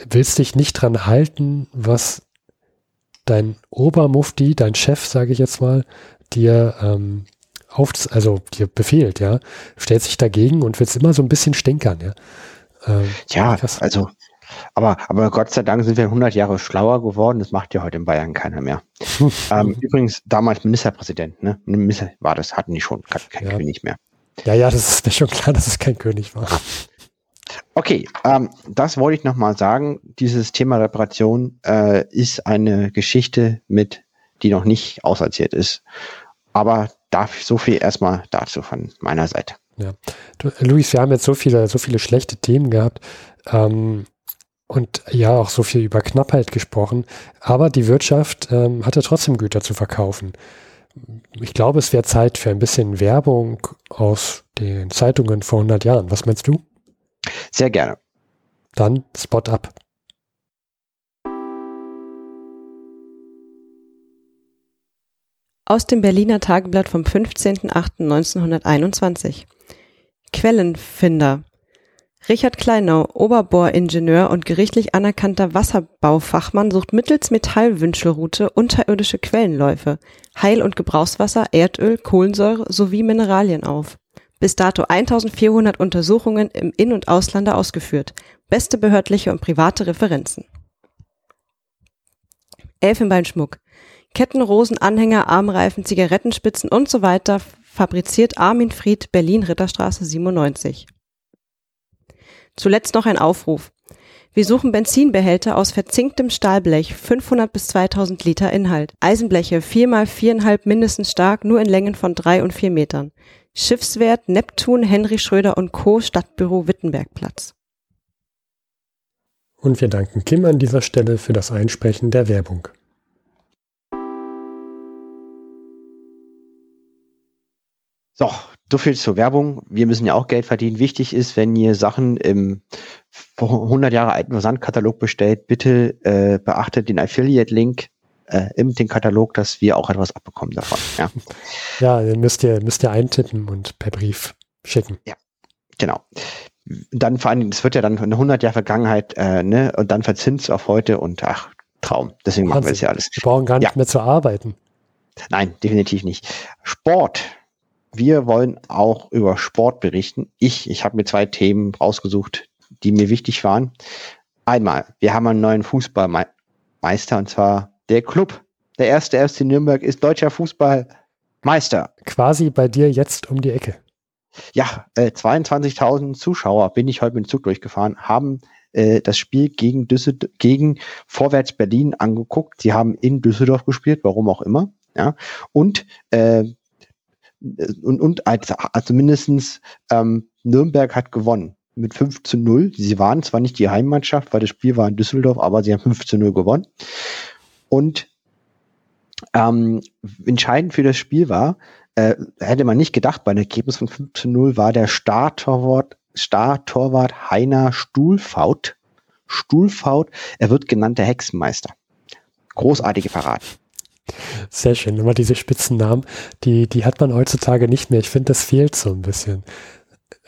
willst dich nicht dran halten, was dein Obermufti, dein Chef, sage ich jetzt mal, dir ähm, auf, also dir befehlt, ja, stellt sich dagegen und wird immer so ein bisschen stinkern, ja. Ähm, ja, also, aber, aber Gott sei Dank sind wir 100 Jahre schlauer geworden. Das macht ja heute in Bayern keiner mehr. ähm, übrigens, damals Ministerpräsident, ne? Minister war das, hatten die schon, kein, kein ja. König mehr. Ja, ja, das ist mir schon klar, dass es kein König war. Okay, ähm, das wollte ich nochmal sagen. Dieses Thema Reparation äh, ist eine Geschichte mit, die noch nicht auserzählt ist. Aber darf so viel erstmal dazu von meiner Seite. Ja, du, Luis, wir haben jetzt so viele, so viele schlechte Themen gehabt. Ähm, und ja, auch so viel über Knappheit gesprochen. Aber die Wirtschaft ähm, hatte trotzdem Güter zu verkaufen. Ich glaube, es wäre Zeit für ein bisschen Werbung aus den Zeitungen vor 100 Jahren. Was meinst du? Sehr gerne. Dann Spot up. Aus dem Berliner Tageblatt vom 15.08.1921. Quellenfinder. Richard Kleinau, Oberbohringenieur und gerichtlich anerkannter Wasserbaufachmann, sucht mittels Metallwünschelrute unterirdische Quellenläufe, Heil- und Gebrauchswasser, Erdöl, Kohlensäure sowie Mineralien auf bis dato 1400 Untersuchungen im In- und Auslande ausgeführt. Beste behördliche und private Referenzen. Elfenbeinschmuck. Ketten, Rosen, Anhänger, Armreifen, Zigarettenspitzen und so weiter fabriziert Armin Fried, Berlin, Ritterstraße 97. Zuletzt noch ein Aufruf. Wir suchen Benzinbehälter aus verzinktem Stahlblech, 500 bis 2000 Liter Inhalt. Eisenbleche, 4 mal 4,5 mindestens stark, nur in Längen von 3 und 4 Metern. Schiffswert Neptun, Henry Schröder und Co. Stadtbüro Wittenbergplatz. Und wir danken Kim an dieser Stelle für das Einsprechen der Werbung. So, so viel zur Werbung. Wir müssen ja auch Geld verdienen. Wichtig ist, wenn ihr Sachen im 100 Jahre alten Versandkatalog bestellt, bitte äh, beachtet den Affiliate-Link äh, im den Katalog, dass wir auch etwas abbekommen davon. Ja, ja den müsst ihr, müsst ihr eintippen und per Brief schicken. Ja, genau. Dann vor allem, es wird ja dann eine 100 Jahre Vergangenheit, äh, ne, und dann verzinst auf heute und ach, Traum. Deswegen Wahnsinn. machen wir es ja alles. Wir brauchen gar nicht ja. mehr zu arbeiten. Nein, definitiv nicht. Sport. Wir wollen auch über Sport berichten. Ich, ich habe mir zwei Themen rausgesucht, die mir wichtig waren. Einmal, wir haben einen neuen Fußballmeister und zwar der Club, der erste FC Nürnberg, ist deutscher Fußballmeister. Quasi bei dir jetzt um die Ecke. Ja, äh, 22.000 Zuschauer, bin ich heute mit dem Zug durchgefahren, haben äh, das Spiel gegen, Düsseldorf, gegen Vorwärts Berlin angeguckt. Sie haben in Düsseldorf gespielt, warum auch immer. Ja, und äh, und, und als, also mindestens ähm, Nürnberg hat gewonnen mit 5 zu 0. Sie waren zwar nicht die Heimmannschaft, weil das Spiel war in Düsseldorf, aber sie haben 5 zu 0 gewonnen. Und Ähm, entscheidend für das Spiel war, äh, hätte man nicht gedacht, bei einem Ergebnis von 5 zu 0 war der Startorwart, Startorwart Heiner Stuhlfaut. Stuhlfaut, er wird genannt der Hexenmeister. Großartige Parade. Sehr schön. Immer diese Spitzennamen, die, die hat man heutzutage nicht mehr. Ich finde, das fehlt so ein bisschen.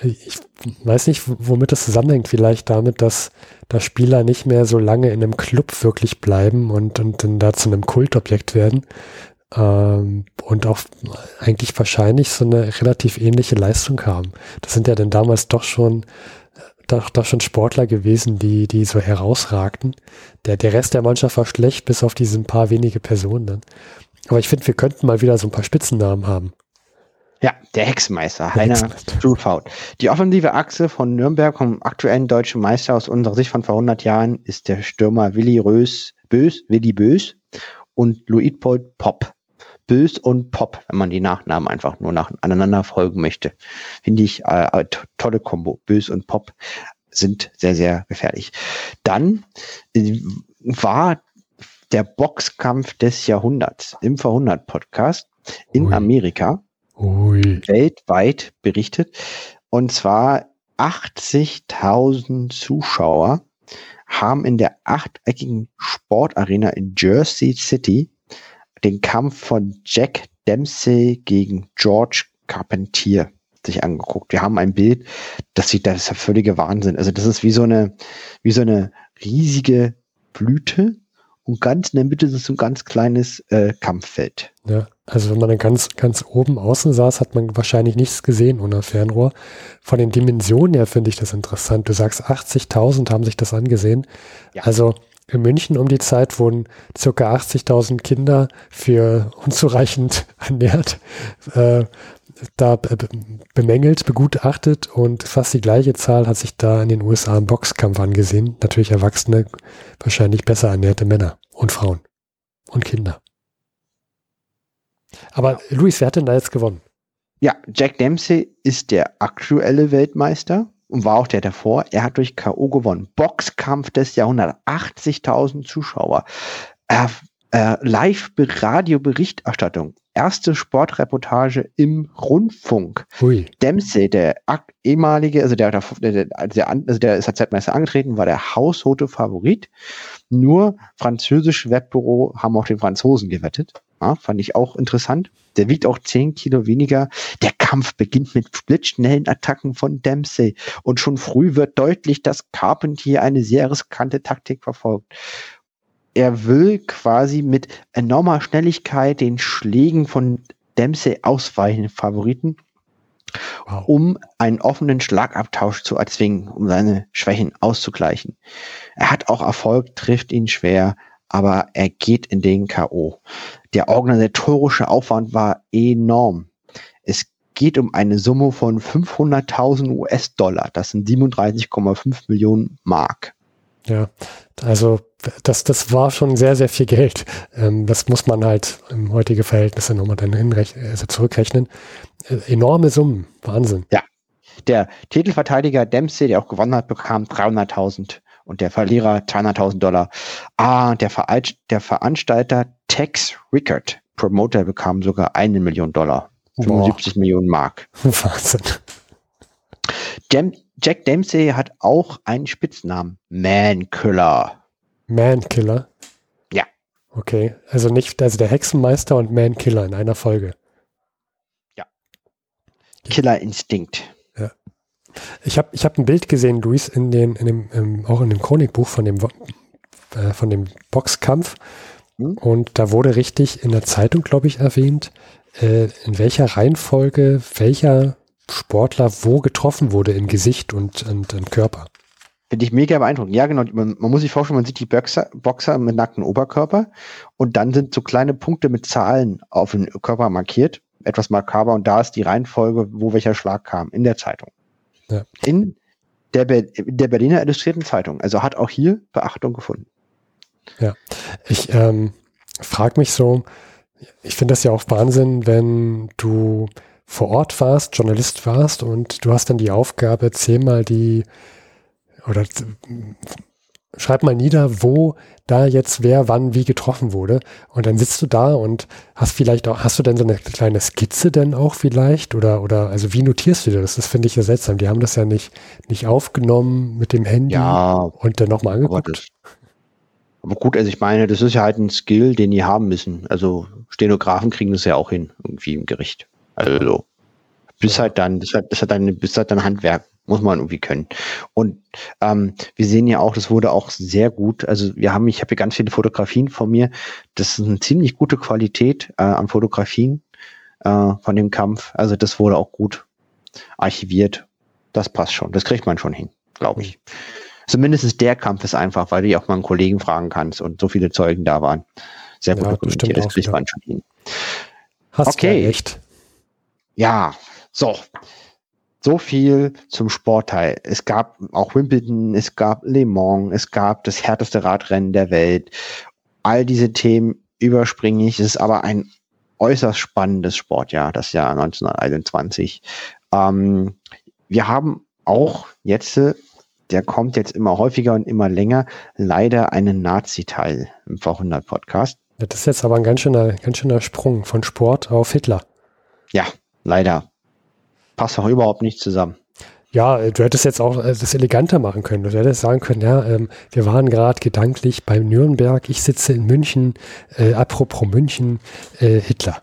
Ich weiß nicht, womit das zusammenhängt. Vielleicht damit, dass, dass Spieler nicht mehr so lange in einem Club wirklich bleiben und, und dann da zu einem Kultobjekt werden. Ähm, und auch eigentlich wahrscheinlich so eine relativ ähnliche Leistung haben. Das sind ja dann damals doch schon doch, doch schon Sportler gewesen, die, die so herausragten. Der, der Rest der Mannschaft war schlecht, bis auf diese paar wenige Personen dann. Aber ich finde, wir könnten mal wieder so ein paar Spitzennamen haben. Ja, der Hexenmeister, Heiner Strufhaut. Die offensive Achse von Nürnberg vom aktuellen deutschen Meister aus unserer Sicht von vor 100 Jahren ist der Stürmer Willi Rös, Bös, Willi Bös und Luitpold Popp. Bös und Pop, wenn man die Nachnamen einfach nur nacheinander folgen möchte. Finde ich äh, äh tolle Kombo. Bös und Pop sind sehr, sehr gefährlich. Dann äh, war der Boxkampf des Jahrhunderts im Verhundert Podcast in. Amerika Ui. weltweit berichtet. Und zwar 80.000 Zuschauer haben in der achteckigen Sportarena in Jersey City den Kampf von Jack Dempsey gegen George Carpentier sich angeguckt. Wir haben ein Bild, das sieht, das ist der völlige Wahnsinn. Also das ist wie so eine, wie so eine riesige Blüte und ganz in der Mitte ist so ein ganz kleines äh, Kampffeld. Ja, also wenn man dann ganz, ganz oben außen saß, hat man wahrscheinlich nichts gesehen ohne Fernrohr. Von den Dimensionen her finde ich das interessant. Du sagst, 80.000 haben sich das angesehen. Ja. Also in München um die Zeit wurden circa 80.000 Kinder für unzureichend ernährt, äh, da bemängelt, begutachtet und fast die gleiche Zahl hat sich da in den USA im Boxkampf angesehen. Natürlich erwachsene, wahrscheinlich besser ernährte Männer und Frauen und Kinder. Aber Luis, wer hat denn da jetzt gewonnen? Ja, Jack Dempsey ist der aktuelle Weltmeister und war auch der davor. Er hat durch K.O. gewonnen. Boxkampf des Jahrhunderts. 80.000 Zuschauer. Äh, äh, Live-Radio-Berichterstattung. Erste Sportreportage im Rundfunk. Hui. Dempsey, der ehemalige, also der, der, der, der, also der ist als Zeitmeister angetreten, war der haushote Favorit. Nur französische Wettbüro haben auch den Franzosen gewettet. Ja, fand ich auch interessant. Der wiegt auch 10 Kilo weniger. Der Kampf beginnt mit blitzschnellen Attacken von Dempsey. Und schon früh wird deutlich, dass Carpentier eine sehr riskante Taktik verfolgt. Er will quasi mit enormer Schnelligkeit den Schlägen von Dempsey ausweichen, Favoriten, wow. um einen offenen Schlagabtausch zu erzwingen, um seine Schwächen auszugleichen. Er hat auch Erfolg, trifft ihn schwer, aber er geht in den K.O. Der organisatorische Aufwand war enorm. Es geht um eine Summe von 500.000 US-Dollar. Das sind 37,5 Millionen Mark. Ja, also das, das war schon sehr, sehr viel Geld. Ähm, das muss man halt im heutigen Verhältnisse nochmal dann hinrechnen, also zurückrechnen. Äh, enorme Summen, Wahnsinn. Ja, der Titelverteidiger Dempsey, der auch gewonnen hat, bekam 300.000 und der Verlierer 200.000 Dollar. Ah, der, Ver der Veranstalter Tex Rickard, Promoter, bekam sogar eine Million Dollar. 75 Boah. Millionen Mark. Wahnsinn. Jam Jack Dempsey hat auch einen Spitznamen. Mankiller. Mankiller? Ja. Okay, also nicht, also der Hexenmeister und Mankiller in einer Folge. Ja. Killerinstinkt. Ich habe ich hab ein Bild gesehen, Luis, in den, in dem, ähm, auch in dem Chronikbuch von dem, äh, von dem Boxkampf. Hm? Und da wurde richtig in der Zeitung, glaube ich, erwähnt, äh, in welcher Reihenfolge welcher Sportler wo getroffen wurde im Gesicht und, und im Körper. Finde ich mega beeindruckend. Ja, genau. Man, man, muss sich vorstellen, man sieht die Boxer, Boxer mit nacktem Oberkörper und dann sind so kleine Punkte mit Zahlen auf den Körper markiert. Etwas makaber und da ist die Reihenfolge, wo welcher Schlag kam in der Zeitung. Ja. In der, Be der Berliner Illustrierten Zeitung. Also hat auch hier Beachtung gefunden. Ja, ich ähm, frage mich so, ich finde das ja auch Wahnsinn, wenn du vor Ort warst, Journalist warst und du hast dann die Aufgabe, zehnmal die oder schreib mal nieder, wo da jetzt wer wann wie getroffen wurde. Und dann sitzt du da und hast vielleicht auch, hast du denn so eine kleine Skizze denn auch vielleicht? Oder, oder, also wie notierst du dir das? Das finde ich ja seltsam. Die haben das ja nicht, nicht aufgenommen mit dem Handy Ja, und dann nochmal aber, angeguckt. das, aber gut, also ich meine, das ist ja halt ein Skill, den die haben müssen. Also Stenografen kriegen das ja auch hin, irgendwie im Gericht. Also bis halt dann, das hat, das hat dann, bis halt dann Handwerk, muss man irgendwie können. Und ähm, wir sehen ja auch, das wurde auch sehr gut. Also wir haben, ich habe hier ganz viele Fotografien von mir. Das ist eine ziemlich gute Qualität äh, an Fotografien äh, von dem Kampf. Also das wurde auch gut archiviert. Das passt schon. Das kriegt man schon hin, glaube ich. Zumindest der Kampf ist einfach, weil du ja auch mal einen Kollegen fragen kannst und so viele Zeugen da waren. Sehr gut Ja, dokumentiert. Das kriegt man schon hin. Hast Okay. ja recht. Ja, so. So viel zum Sportteil. Es gab auch Wimbledon, es gab Le Mans, es gab das härteste Radrennen der Welt. All diese Themen überspringe ich. Es ist aber ein äußerst spannendes Sportjahr, das Jahr 1921. Ähm, wir haben auch jetzt, der kommt jetzt immer häufiger und immer länger, leider einen Nazi-Teil im V100-Podcast. Ja, Das ist jetzt aber ein ganz schöner, ganz schöner Sprung von Sport auf Hitler. Ja, leider. Passt auch überhaupt nicht zusammen. Ja, äh, du hättest jetzt auch äh, das eleganter machen können. Du hättest sagen können, ja, ähm, wir waren gerade gedanklich bei Nürnberg, ich sitze in München, äh, apropos München, äh, Hitler.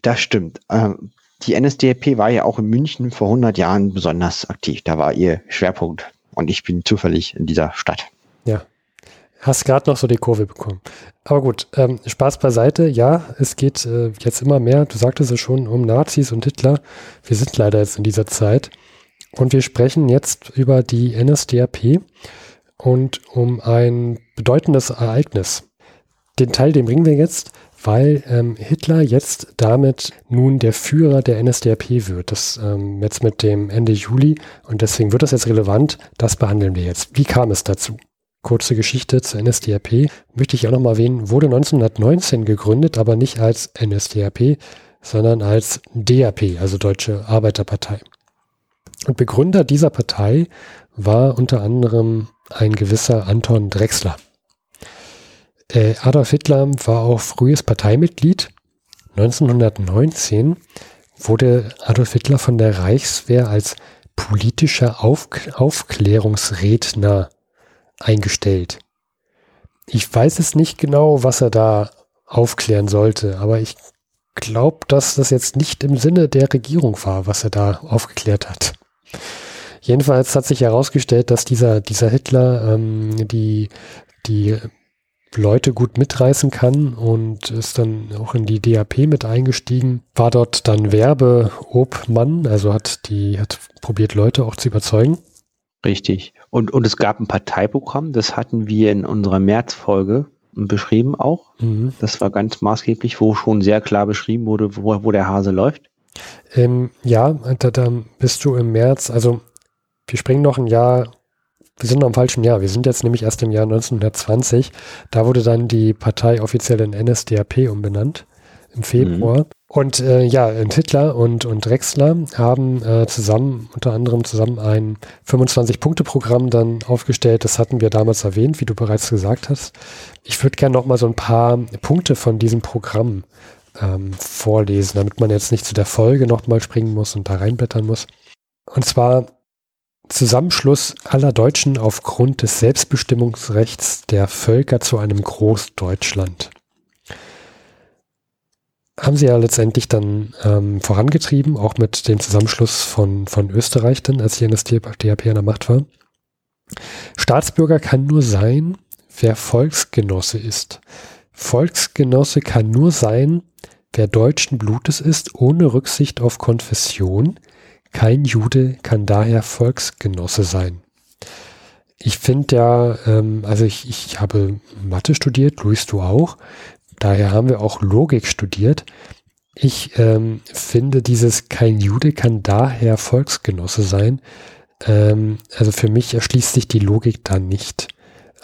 Das stimmt. Ähm, die NSDAP war ja auch in München vor 100 Jahren besonders aktiv. Da war ihr Schwerpunkt. Und ich bin zufällig in dieser Stadt. Hast gerade noch so die Kurve bekommen. Aber gut, ähm, Spaß beiseite. Ja, es geht äh, jetzt immer mehr, du sagtest es schon, um Nazis und Hitler. Wir sind leider jetzt in dieser Zeit. Und wir sprechen jetzt über die NSDAP und um ein bedeutendes Ereignis. Den Teil, den bringen wir jetzt, weil ähm, Hitler jetzt damit nun der Führer der NSDAP wird. Das ähm, jetzt mit dem Ende Juli und deswegen wird das jetzt relevant. Das behandeln wir jetzt. Wie kam es dazu? Kurze Geschichte zur NSDAP. Möchte ich auch nochmal erwähnen, wurde 1919 gegründet, aber nicht als NSDAP, sondern als DAP, also Deutsche Arbeiterpartei. Und Begründer dieser Partei war unter anderem ein gewisser Anton Drexler. Äh, Adolf Hitler war auch frühes Parteimitglied. 1919 wurde Adolf Hitler von der Reichswehr als politischer Auf Aufklärungsredner eingestellt. Ich weiß es nicht genau, was er da aufklären sollte, aber ich glaube, dass das jetzt nicht im Sinne der Regierung war, was er da aufgeklärt hat. Jedenfalls hat sich herausgestellt, dass dieser, dieser Hitler ähm, die, die Leute gut mitreißen kann und ist dann auch in die DAP mit eingestiegen, war dort dann Werbeobmann, also hat die, hat probiert Leute auch zu überzeugen. Richtig. Und, und es gab ein Parteiprogramm, das hatten wir in unserer Märzfolge beschrieben auch. Mhm. Das war ganz maßgeblich, wo schon sehr klar beschrieben wurde, wo, wo der Hase läuft. Ähm, ja, da, da bist du im März, also wir springen noch ein Jahr, wir sind noch im falschen Jahr, wir sind jetzt nämlich erst im Jahr 1920, da wurde dann die Partei offiziell in NSDAP umbenannt im Februar. Und äh, ja, Hitler und, und Drexler haben äh, zusammen, unter anderem zusammen ein 25-Punkte-Programm dann aufgestellt. Das hatten wir damals erwähnt, wie du bereits gesagt hast. Ich würde gerne noch mal so ein paar Punkte von diesem Programm ähm, vorlesen, damit man jetzt nicht zu der Folge nochmal springen muss und da reinblättern muss. Und zwar Zusammenschluss aller Deutschen aufgrund des Selbstbestimmungsrechts der Völker zu einem Großdeutschland. Haben sie ja letztendlich dann ähm, vorangetrieben, auch mit dem Zusammenschluss von, von Österreich dann, als die NSDAP an der Macht war. Staatsbürger kann nur sein, wer Volksgenosse ist. Volksgenosse kann nur sein, wer deutschen Blutes ist, ohne Rücksicht auf Konfession. Kein Jude kann daher Volksgenosse sein. Ich finde ja, ähm, also ich, ich habe Mathe studiert, Luis, du auch. Daher haben wir auch Logik studiert. Ich ähm, finde dieses kein Jude kann daher Volksgenosse sein. Ähm, also für mich erschließt sich die Logik da nicht.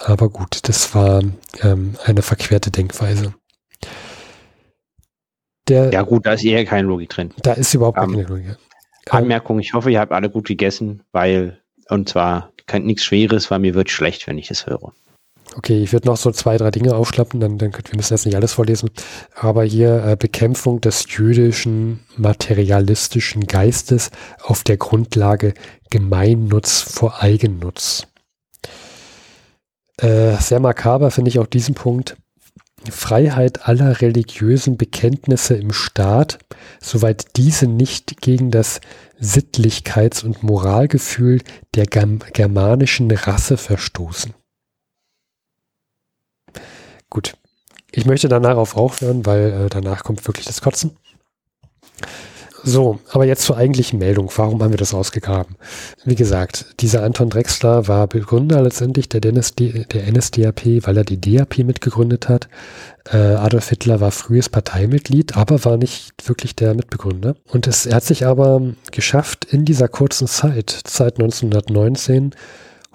Aber gut, das war ähm, eine verquerte Denkweise. Der, Ja gut, da ist eher keine Logik drin. Da ist überhaupt Ähm, keine Logik. Ähm, Anmerkung, ich hoffe, ihr habt alle gut gegessen, weil, und zwar kein nichts Schweres, weil mir wird schlecht, wenn ich das höre. Okay, ich würde noch so zwei, drei Dinge aufschlappen, dann, dann wir müssen jetzt nicht alles vorlesen. Aber hier äh, Bekämpfung des jüdischen materialistischen Geistes auf der Grundlage Gemeinnutz vor Eigennutz. Äh, sehr makaber finde ich auch diesen Punkt. Freiheit aller religiösen Bekenntnisse im Staat, soweit diese nicht gegen das Sittlichkeits- und Moralgefühl der germanischen Rasse verstoßen. Gut. Ich möchte danach auf aufhören, weil äh, danach kommt wirklich das Kotzen. So, aber jetzt zur eigentlichen Meldung. Warum haben wir das rausgegraben? Wie gesagt, dieser Anton Drexler war Begründer letztendlich der, NSD, der NSDAP, weil er die DAP mitgegründet hat. Äh, Adolf Hitler war frühes Parteimitglied, aber war nicht wirklich der Mitbegründer. Und es, er hat sich aber geschafft, in dieser kurzen Zeit, seit 1919,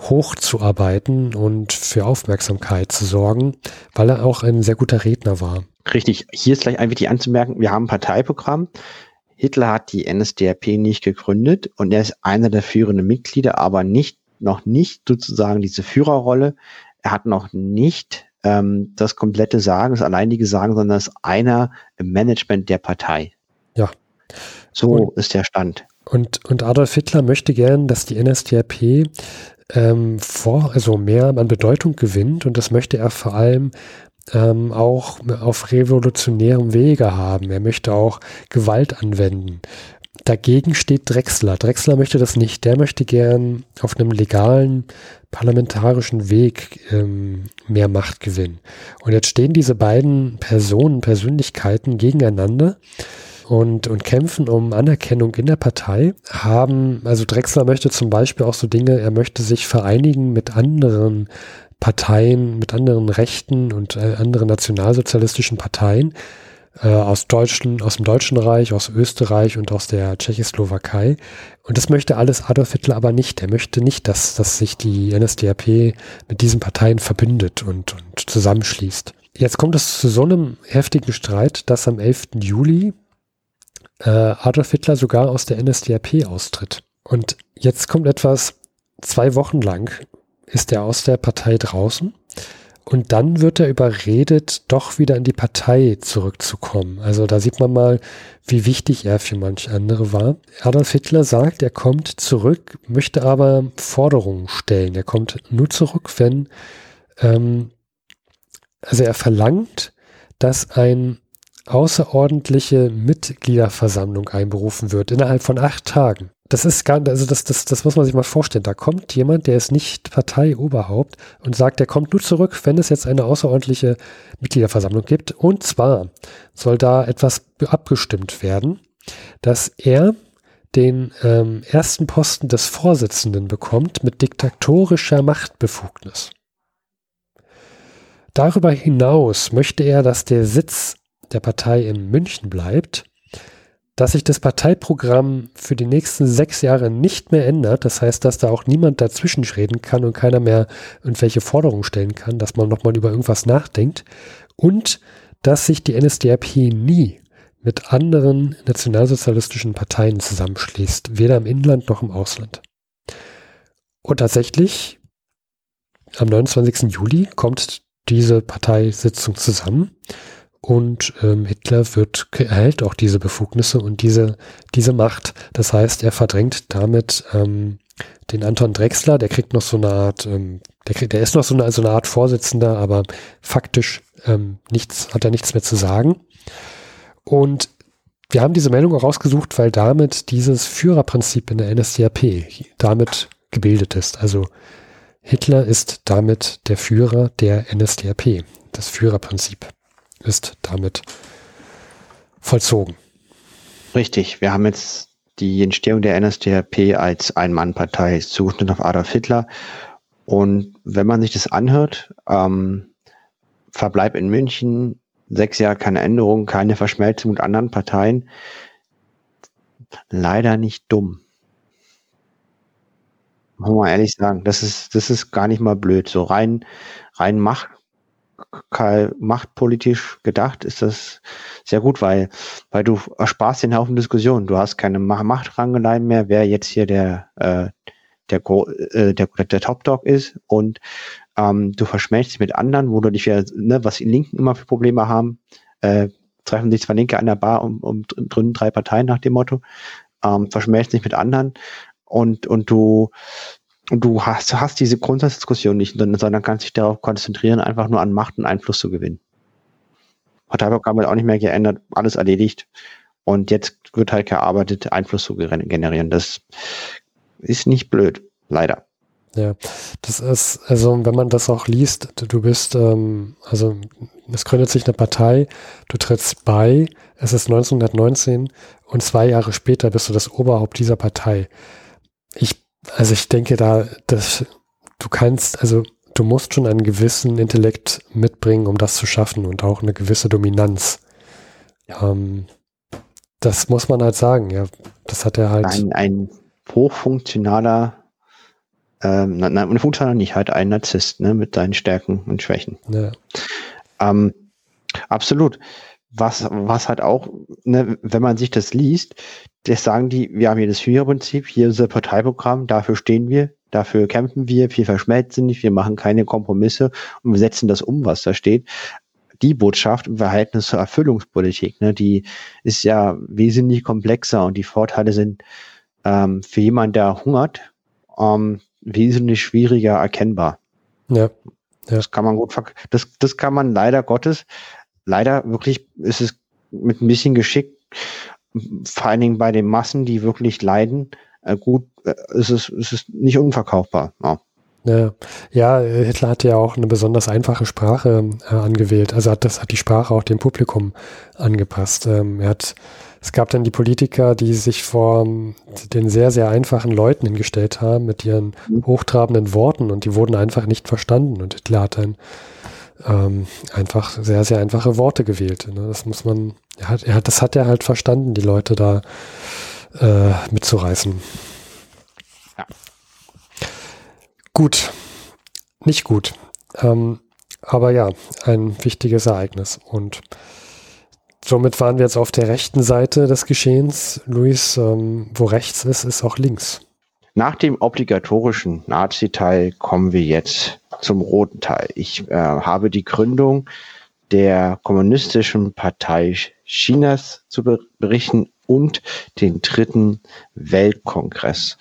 hochzuarbeiten und für Aufmerksamkeit zu sorgen, weil er auch ein sehr guter Redner war. Richtig. Hier ist gleich ein wichtig anzumerken, wir haben ein Parteiprogramm. Hitler hat die NSDAP nicht gegründet und er ist einer der führenden Mitglieder, aber nicht, noch nicht sozusagen diese Führerrolle. Er hat noch nicht ähm, das komplette Sagen, das alleinige Sagen, sondern ist einer im Management der Partei. Ja. So und, ist der Stand. Und, und Adolf Hitler möchte gern, dass die NSDAP ähm, vor, also mehr an Bedeutung gewinnt und das möchte er vor allem ähm, auch auf revolutionärem Wege haben. Er möchte auch Gewalt anwenden. Dagegen steht Drexler. Drexler möchte das nicht. Der möchte gern auf einem legalen parlamentarischen Weg ähm, mehr Macht gewinnen. Und jetzt stehen diese beiden Personen, Persönlichkeiten gegeneinander und, und kämpfen um Anerkennung in der Partei, haben, also Drexler möchte zum Beispiel auch so Dinge, er möchte sich vereinigen mit anderen Parteien, mit anderen Rechten und äh, anderen nationalsozialistischen Parteien äh, aus, Deutschen, aus dem Deutschen Reich, aus Österreich und aus der Tschechoslowakei. Und das möchte alles Adolf Hitler aber nicht. Er möchte nicht, dass, dass sich die NSDAP mit diesen Parteien verbindet und, und zusammenschließt. Jetzt kommt es zu so einem heftigen Streit, dass am 11. Juli äh, Adolf Hitler sogar aus der NSDAP austritt. Und jetzt kommt etwas, zwei Wochen lang ist er aus der Partei draußen und dann wird er überredet, doch wieder in die Partei zurückzukommen. Also da sieht man mal, wie wichtig er für manch andere war. Adolf Hitler sagt, er kommt zurück, möchte aber Forderungen stellen. Er kommt nur zurück, wenn, ähm, also er verlangt, dass ein außerordentliche Mitgliederversammlung einberufen wird innerhalb von acht Tagen. Das ist gar, also das, das, das muss man sich mal vorstellen. Da kommt jemand, der ist nicht Parteioberhaupt und sagt, der kommt nur zurück, wenn es jetzt eine außerordentliche Mitgliederversammlung gibt. Und zwar soll da etwas abgestimmt werden, dass er den ähm, ersten Posten des Vorsitzenden bekommt mit diktatorischer Machtbefugnis. Darüber hinaus möchte er, dass der Sitz der Partei in München bleibt, dass sich das Parteiprogramm für die nächsten sechs Jahre nicht mehr ändert. Das heißt, dass da auch niemand dazwischen reden kann und keiner mehr irgendwelche Forderungen stellen kann, dass man nochmal über irgendwas nachdenkt. Und dass sich die NSDAP nie mit anderen nationalsozialistischen Parteien zusammenschließt, weder im Inland noch im Ausland. Und tatsächlich, am 29. Juli kommt diese Parteisitzung zusammen und ähm, Hitler wird, erhält auch diese Befugnisse und diese, diese Macht. Das heißt, er verdrängt damit ähm, den Anton Drexler, der kriegt noch so eine Art, ähm, der, kriegt, der ist noch so eine, so eine Art Vorsitzender, aber faktisch ähm, nichts, hat er nichts mehr zu sagen. Und wir haben diese Meldung auch rausgesucht, weil damit dieses Führerprinzip in der NSDAP damit gebildet ist. Also Hitler ist damit der Führer der NSDAP, das Führerprinzip ist damit vollzogen. Richtig, wir haben jetzt die Entstehung der NSDAP als Ein-Mann-Partei zugeschnitten auf Adolf Hitler. Und wenn man sich das anhört, ähm, Verbleib in München, sechs Jahre keine Änderung, keine Verschmelzung mit anderen Parteien, leider nicht dumm. Muss man ehrlich sagen, das ist, das ist gar nicht mal blöd. So rein, rein Macht, machtpolitisch gedacht ist das sehr gut, weil, weil du ersparst den Haufen Diskussionen. Du hast keine Machtrangelei mehr, wer jetzt hier der, äh, der, äh, der, der Top Dog ist und ähm, du verschmelzt dich mit anderen, wo du dich wieder, ne, was die Linken immer für Probleme haben, äh, treffen sich zwei Linke an der Bar um, um drinnen drei Parteien nach dem Motto, ähm, verschmelzt dich mit anderen und, und du, und du hast, hast diese Grundsatzdiskussion nicht, sondern kannst dich darauf konzentrieren, einfach nur an Macht und Einfluss zu gewinnen. Parteiprogramm wird auch nicht mehr geändert, alles erledigt. Und jetzt wird halt gearbeitet, Einfluss zu generieren. Das ist nicht blöd, leider. Ja, das ist, also wenn man das auch liest, du bist, ähm, also es gründet sich eine Partei, du trittst bei, es ist 1919 und zwei Jahre später bist du das Oberhaupt dieser Partei. Ich, also ich denke da, dass du kannst, also du musst schon einen gewissen Intellekt mitbringen, um das zu schaffen und auch eine gewisse Dominanz. Ähm, das muss man halt sagen, ja. Das hat er halt. Ein, ein hochfunktionaler ähm, nein, nein, funktional nicht, halt ein Narzisst, ne, mit seinen Stärken und Schwächen. Ja. Ähm, absolut. Was, was halt auch, ne, wenn man sich das liest, das sagen die, wir haben hier das Führerprinzip, hier unser Parteiprogramm, dafür stehen wir, dafür kämpfen wir, wir verschmelzen nicht, wir machen keine Kompromisse und wir setzen das um, was da steht. Die Botschaft im Verhältnis zur Erfüllungspolitik, ne, die ist ja wesentlich komplexer und die Vorteile sind ähm, für jemanden, der hungert, ähm, wesentlich schwieriger erkennbar. Ja. ja. Das kann man gut, das, das kann man leider Gottes, leider wirklich ist es mit ein bisschen Geschick, vor allen Dingen bei den Massen, die wirklich leiden, äh, gut, äh, ist es, ist es nicht unverkaufbar. Ja. Ja, ja, Hitler hatte ja auch eine besonders einfache Sprache äh, angewählt. Also hat das hat die Sprache auch dem Publikum angepasst. Ähm, er hat es gab dann die Politiker, die sich vor den sehr, sehr einfachen Leuten hingestellt haben mit ihren mhm. hochtrabenden Worten und die wurden einfach nicht verstanden. Und Hitler hat dann ähm, einfach sehr, sehr einfache Worte gewählt. Ne? Das muss man, er hat, er hat, das hat er halt verstanden, die Leute da äh, mitzureißen. Ja. Gut, nicht gut. Ähm, aber ja, ein wichtiges Ereignis. Und somit waren wir jetzt auf der rechten Seite des Geschehens. Luis, ähm, wo rechts ist, ist auch links. Nach dem obligatorischen Nazi-Teil kommen wir jetzt zum roten Teil. Ich äh, habe die Gründung der Kommunistischen Partei Chinas zu berichten und den dritten Weltkongress.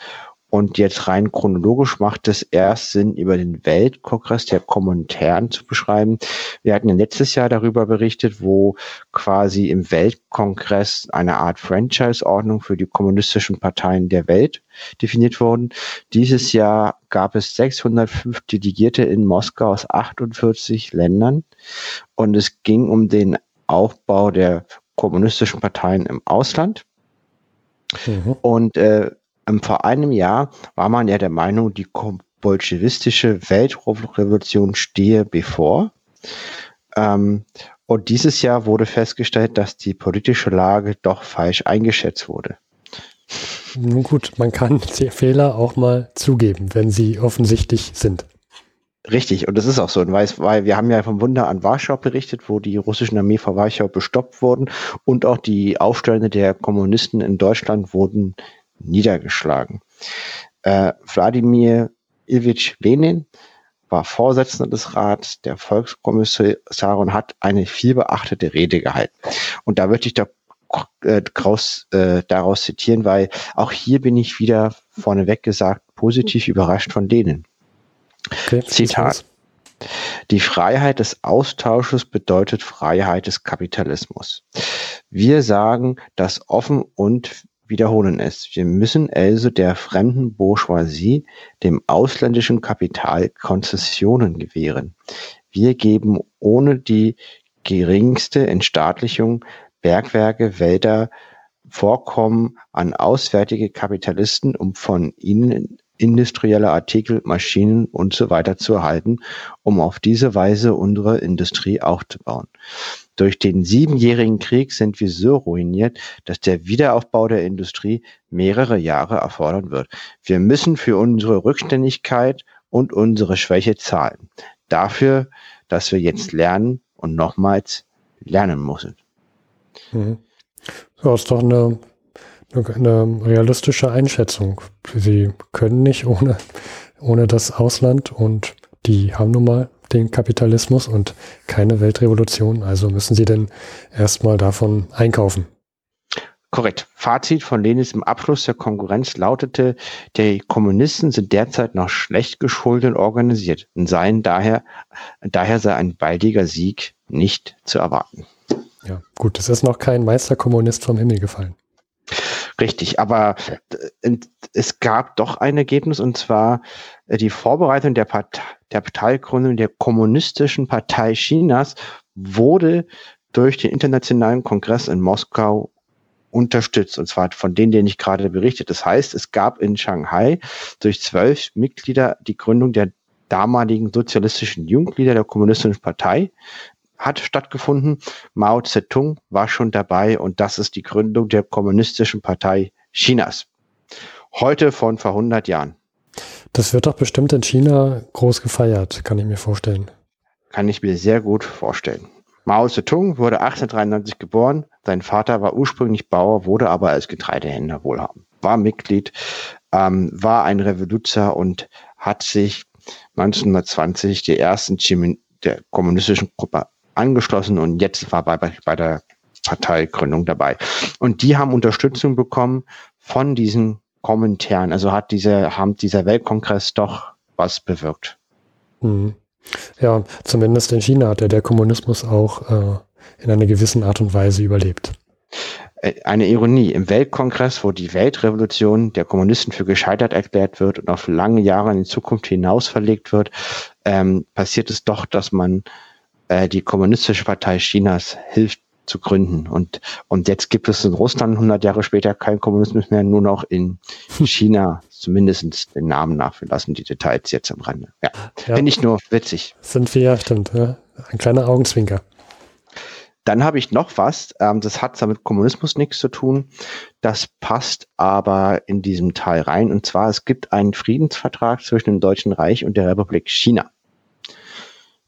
Und jetzt rein chronologisch macht es erst Sinn, über den Weltkongress der Kommuntären zu beschreiben. Wir hatten ja letztes Jahr darüber berichtet, wo quasi im Weltkongress eine Art Franchise-Ordnung für die kommunistischen Parteien der Welt definiert wurden. Dieses Jahr gab es 605 Delegierte in Moskau aus 48 Ländern und es ging um den Aufbau der kommunistischen Parteien im Ausland. Mhm. Und äh, vor einem Jahr war man ja der Meinung, die bolschewistische Weltrevolution stehe bevor. Ähm, und dieses Jahr wurde festgestellt, dass die politische Lage doch falsch eingeschätzt wurde. Nun gut, man kann die Fehler auch mal zugeben, wenn sie offensichtlich sind. Richtig, und das ist auch so, weil, weil wir haben ja vom Wunder an Warschau berichtet, wo die russischen Armee vor Warschau bestoppt wurden und auch die Aufstände der Kommunisten in Deutschland wurden niedergeschlagen. Äh, Wladimir Ilyich Lenin war Vorsitzender des Rats der Volkskommissare und hat eine vielbeachtete Rede gehalten. Und da möchte ich da äh, daraus, äh, daraus zitieren, weil auch hier bin ich wieder vorneweg gesagt positiv überrascht von denen. Okay, Zitat. Die Freiheit des Austausches bedeutet Freiheit des Kapitalismus. Wir sagen das offen und wiederholen es. Wir müssen also der fremden Bourgeoisie, dem ausländischen Kapital Konzessionen gewähren. Wir geben ohne die geringste Entstaatlichung Bergwerke, Wälder, Vorkommen an auswärtige Kapitalisten, um von ihnen industrielle Artikel, Maschinen und so weiter zu erhalten, um auf diese Weise unsere Industrie aufzubauen. Durch den Siebenjährigen Krieg sind wir so ruiniert, dass der Wiederaufbau der Industrie mehrere Jahre erfordern wird. Wir müssen für unsere Rückständigkeit und unsere Schwäche zahlen. Dafür, dass wir jetzt lernen und nochmals lernen müssen. Mhm. Das ist doch eine, eine realistische Einschätzung. Sie können nicht ohne, ohne das Ausland und die haben nun mal den Kapitalismus und keine Weltrevolution, also müssen sie denn erstmal davon einkaufen. Korrekt. Fazit von Lenis im Abschluss der Konkurrenz lautete, die Kommunisten sind derzeit noch schlecht geschult und organisiert und seien daher, daher sei ein baldiger Sieg nicht zu erwarten. Ja, gut, es ist noch kein Meisterkommunist vom Himmel gefallen. Richtig, aber äh, es gab doch ein Ergebnis und zwar äh, die Vorbereitung der, Partei, der Parteigründung der Kommunistischen Partei Chinas wurde durch den Internationalen Kongress in Moskau unterstützt, und zwar von denen, denen ich gerade berichtet. Das heißt, es gab in Shanghai durch zwölf Mitglieder die Gründung der damaligen sozialistischen Jugendlieder der Kommunistischen Partei hat stattgefunden. Mao Zedong war schon dabei und das ist die Gründung der Kommunistischen Partei Chinas. Heute von vor 100 Jahren. Das wird doch bestimmt in China groß gefeiert, kann ich mir vorstellen. Kann ich mir sehr gut vorstellen. Mao Zedong wurde 1893 geboren. Sein Vater war ursprünglich Bauer, wurde aber als Getreidehändler wohlhabend. War Mitglied, ähm, war ein Revoluzer und hat sich 1920 die ersten Chimin der kommunistischen Gruppe angeschlossen und jetzt war bei, bei der Parteigründung dabei. Und die haben Unterstützung bekommen von diesen Kommentaren. Also hat diese, haben dieser Weltkongress doch was bewirkt. Mhm. Ja, zumindest in China hat ja der Kommunismus auch äh, in einer gewissen Art und Weise überlebt. Äh, eine Ironie. Im Weltkongress, wo die Weltrevolution der Kommunisten für gescheitert erklärt wird und auf lange Jahre in die Zukunft hinaus verlegt wird, ähm, passiert es doch, dass man äh, die Kommunistische Partei Chinas hilft zu gründen. Und, und jetzt gibt es in Russland 100 Jahre später kein Kommunismus mehr, nur noch in China, zumindest den Namen nach. Wir lassen die Details jetzt am Rande. Ja, ja. finde ich nur witzig. Sind wir, ja, stimmt. Ja. Ein kleiner Augenzwinker. Dann habe ich noch was, ähm, das hat zwar mit Kommunismus nichts zu tun, das passt aber in diesem Teil rein. Und zwar, es gibt einen Friedensvertrag zwischen dem Deutschen Reich und der Republik China.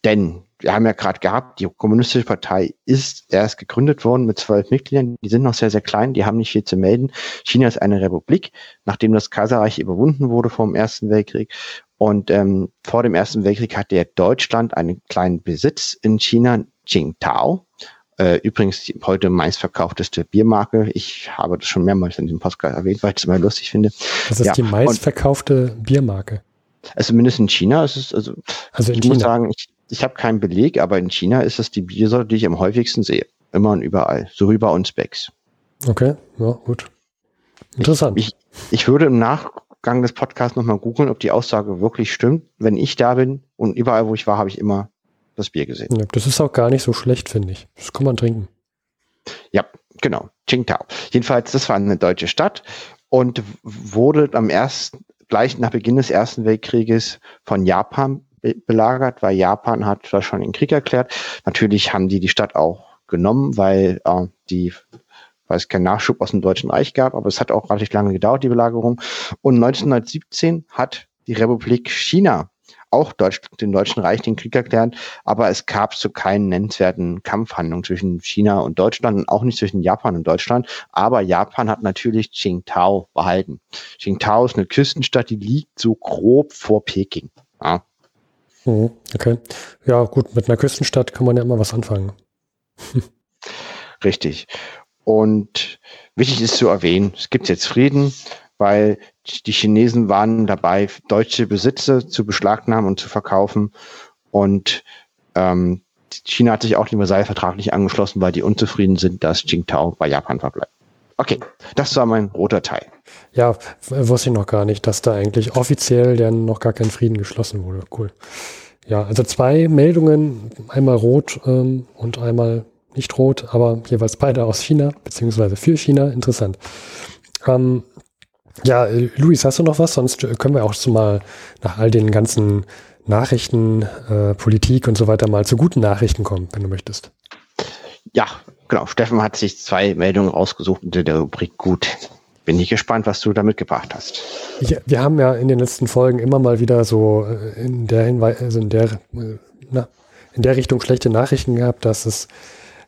Denn wir haben ja gerade gehabt, die Kommunistische Partei ist erst gegründet worden mit zwölf Mitgliedern. Die sind noch sehr, sehr klein, die haben nicht viel zu melden. China ist eine Republik, nachdem das Kaiserreich überwunden wurde vor dem Ersten Weltkrieg. Und ähm, vor dem Ersten Weltkrieg hatte ja Deutschland einen kleinen Besitz in China, Qingdao. Äh, übrigens die heute meistverkaufteste Biermarke. Ich habe das schon mehrmals in diesem Podcast erwähnt, weil ich es immer lustig finde. Das ist ja, die meistverkaufte Biermarke. Also zumindest in China ist es, also, also in ich China. muss sagen, ich, ich habe keinen Beleg, aber in China ist es die Biersorte, die ich am häufigsten sehe. Immer und überall. So wie bei uns Becks. Okay, ja, gut. Interessant. Ich, ich, ich würde im Nachgang des Podcasts nochmal googeln, ob die Aussage wirklich stimmt. Wenn ich da bin und überall, wo ich war, habe ich immer das Bier gesehen. Ja, das ist auch gar nicht so schlecht, finde ich. Das kann man trinken. Ja, genau. Qingdao. Jedenfalls, das war eine deutsche Stadt und wurde am ersten, gleich nach Beginn des Ersten Weltkrieges von Japan belagert, weil Japan hat das schon den Krieg erklärt. Natürlich haben die die Stadt auch genommen, weil äh, die weil es keinen Nachschub aus dem Deutschen Reich gab, aber es hat auch relativ lange gedauert, die Belagerung. Und 1917 hat die Republik China auch Deutsch, dem Deutschen Reich den Krieg erklärt, aber es gab zu keinen nennenswerten Kampfhandlungen zwischen China und Deutschland und auch nicht zwischen Japan und Deutschland. Aber Japan hat natürlich Qingdao behalten. Qingdao ist eine Küstenstadt, die liegt so grob vor Peking. Ja. Mhm, okay. Ja, gut, mit einer Küstenstadt kann man ja immer was anfangen. Richtig. Und wichtig ist zu erwähnen, es gibt jetzt Frieden, weil die Chinesen waren dabei, deutsche Besitze zu beschlagnahmen und zu verkaufen. Und ähm, China hat sich auch dem Versailles-Vertrag nicht angeschlossen, weil die unzufrieden sind, dass Qingdao bei Japan verbleibt. Okay, das war mein roter Teil. Ja, wusste ich noch gar nicht, dass da eigentlich offiziell dann noch gar kein Frieden geschlossen wurde. Cool. Ja, also zwei Meldungen, einmal rot ähm, und einmal nicht rot, aber jeweils beide aus China, beziehungsweise für China. Interessant. Ähm, ja, Luis, hast du noch was? Sonst können wir auch so mal nach all den ganzen Nachrichten, äh, Politik und so weiter mal zu guten Nachrichten kommen, wenn du möchtest. Ja, genau. Steffen hat sich zwei Meldungen rausgesucht unter der Rubrik gut. Bin ich gespannt, was du da mitgebracht hast. Ja, wir haben ja in den letzten Folgen immer mal wieder so äh, in der Hinweis, also in der, äh, na, in der Richtung schlechte Nachrichten gehabt, dass es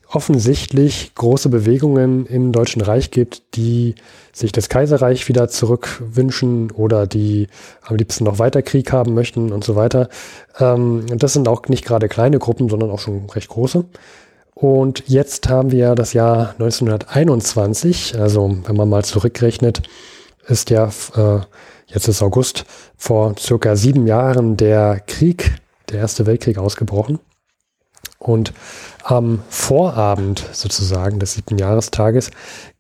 offensichtlich große Bewegungen im Deutschen Reich gibt, die sich das Kaiserreich wieder zurückwünschen oder die am liebsten noch weiter Krieg haben möchten und so weiter. Ähm, das sind auch nicht gerade kleine Gruppen, sondern auch schon recht große. Und jetzt haben wir das Jahr 1921, also wenn man mal zurückrechnet, ist ja, äh, jetzt ist August, vor circa sieben Jahren der Krieg, der Erste Weltkrieg ausgebrochen. Und am Vorabend sozusagen des siebten Jahrestages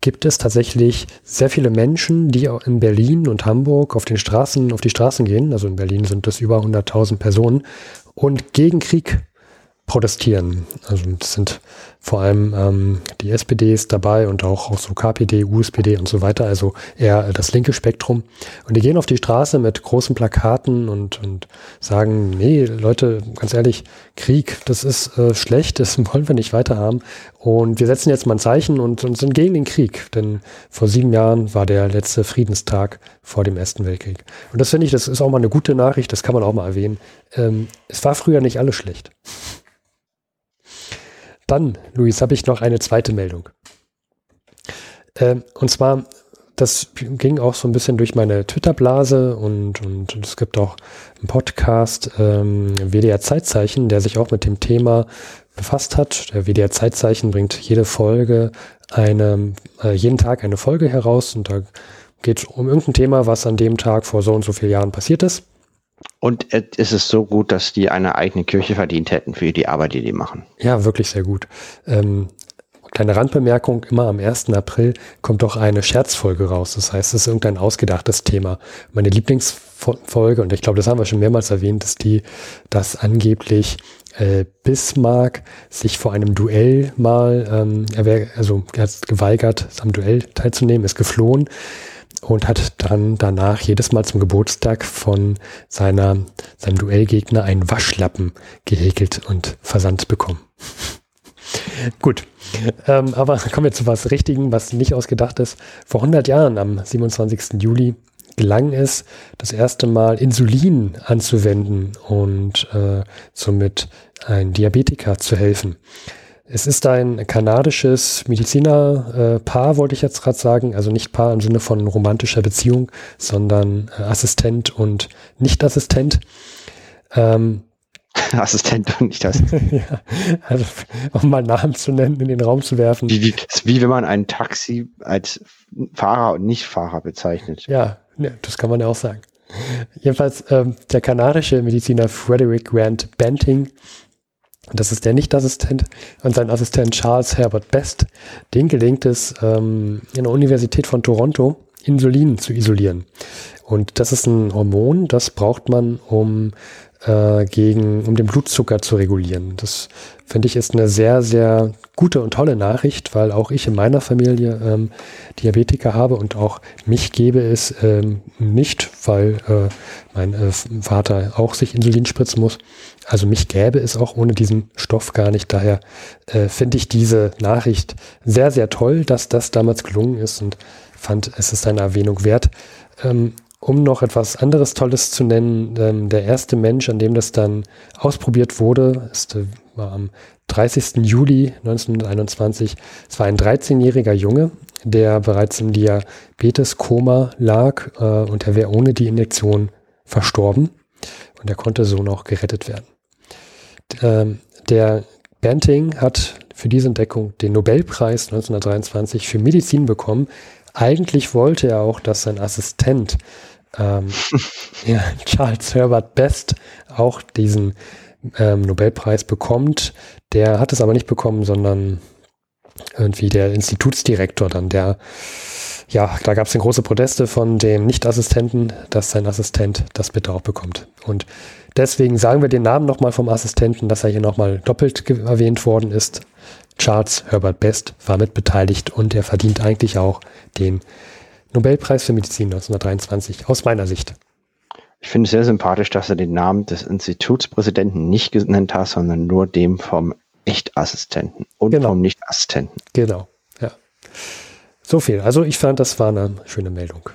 gibt es tatsächlich sehr viele Menschen, die in Berlin und Hamburg auf den Straßen, auf die Straßen gehen. Also in Berlin sind das über 100.000 Personen und gegen Krieg protestieren. Also das sind vor allem ähm, die SPD ist dabei und auch, auch so KPD, USPD und so weiter, also eher das linke Spektrum. Und die gehen auf die Straße mit großen Plakaten und, und sagen, nee, Leute, ganz ehrlich, Krieg, das ist äh, schlecht, das wollen wir nicht weiter haben. Und wir setzen jetzt mal ein Zeichen und, und sind gegen den Krieg. Denn vor sieben Jahren war der letzte Friedenstag vor dem Ersten Weltkrieg. Und das finde ich, das ist auch mal eine gute Nachricht, das kann man auch mal erwähnen. Ähm, es war früher nicht alles schlecht. Dann, Luis, habe ich noch eine zweite Meldung. Ähm, und zwar, das ging auch so ein bisschen durch meine Twitter-Blase und, und, und, es gibt auch einen Podcast, ähm, WDR Zeitzeichen, der sich auch mit dem Thema befasst hat. Der WDR Zeitzeichen bringt jede Folge eine, äh, jeden Tag eine Folge heraus und da geht es um irgendein Thema, was an dem Tag vor so und so vielen Jahren passiert ist. Und es ist so gut, dass die eine eigene Kirche verdient hätten für die Arbeit, die die machen. Ja, wirklich sehr gut. Ähm, kleine Randbemerkung, immer am 1. April kommt doch eine Scherzfolge raus. Das heißt, es ist irgendein ausgedachtes Thema. Meine Lieblingsfolge, und ich glaube, das haben wir schon mehrmals erwähnt, ist die, dass angeblich äh, Bismarck sich vor einem Duell mal, ähm, er wär, also er hat geweigert, am Duell teilzunehmen, ist geflohen und hat dann danach jedes Mal zum Geburtstag von seiner, seinem Duellgegner einen Waschlappen gehäkelt und versandt bekommen. Gut, ähm, aber kommen wir zu was Richtigen, was nicht ausgedacht ist. Vor 100 Jahren, am 27. Juli, gelang es, das erste Mal Insulin anzuwenden und äh, somit ein Diabetiker zu helfen. Es ist ein kanadisches Medizinerpaar, äh, wollte ich jetzt gerade sagen. Also nicht Paar im Sinne von romantischer Beziehung, sondern äh, Assistent und Nicht-Assistent. Ähm, Assistent und nicht Assistent. ja, also um mal Namen zu nennen, in den Raum zu werfen. Wie, wie, wie wenn man ein Taxi als Fahrer und Nicht-Fahrer bezeichnet. Ja, ja, das kann man ja auch sagen. Jedenfalls ähm, der kanadische Mediziner Frederick Grant Banting das ist der Nicht-Assistent und sein Assistent Charles Herbert Best. Den gelingt es, ähm, in der Universität von Toronto Insulin zu isolieren. Und das ist ein Hormon, das braucht man, um äh, gegen, um den Blutzucker zu regulieren. Das finde ich ist eine sehr, sehr gute und tolle Nachricht, weil auch ich in meiner Familie ähm, Diabetiker habe und auch mich gäbe es ähm, nicht, weil äh, mein äh, Vater auch sich Insulin spritzen muss. Also mich gäbe es auch ohne diesen Stoff gar nicht. Daher äh, finde ich diese Nachricht sehr, sehr toll, dass das damals gelungen ist und fand, es ist eine Erwähnung wert. Ähm, um noch etwas anderes Tolles zu nennen, ähm, der erste Mensch, an dem das dann ausprobiert wurde, ist, äh, war am 30. Juli 1921. Es war ein 13-jähriger Junge, der bereits im Diabetes-Koma lag äh, und er wäre ohne die Injektion verstorben und er konnte so noch gerettet werden. Ähm, der Banting hat für diese Entdeckung den Nobelpreis 1923 für Medizin bekommen. Eigentlich wollte er auch, dass sein Assistent ähm, ja, Charles Herbert Best auch diesen ähm, Nobelpreis bekommt. Der hat es aber nicht bekommen, sondern irgendwie der Institutsdirektor dann, der, ja, da gab es große Proteste von dem Nicht-Assistenten, dass sein Assistent das bitte auch bekommt. Und deswegen sagen wir den Namen nochmal vom Assistenten, dass er hier nochmal doppelt erwähnt worden ist. Charles Herbert Best war mit beteiligt und er verdient eigentlich auch den Nobelpreis für Medizin 1923, aus meiner Sicht. Ich finde es sehr sympathisch, dass er den Namen des Institutspräsidenten nicht genannt hat, sondern nur dem vom Echtassistenten und genau. vom Nichtassistenten. Genau, ja. So viel. Also ich fand, das war eine schöne Meldung.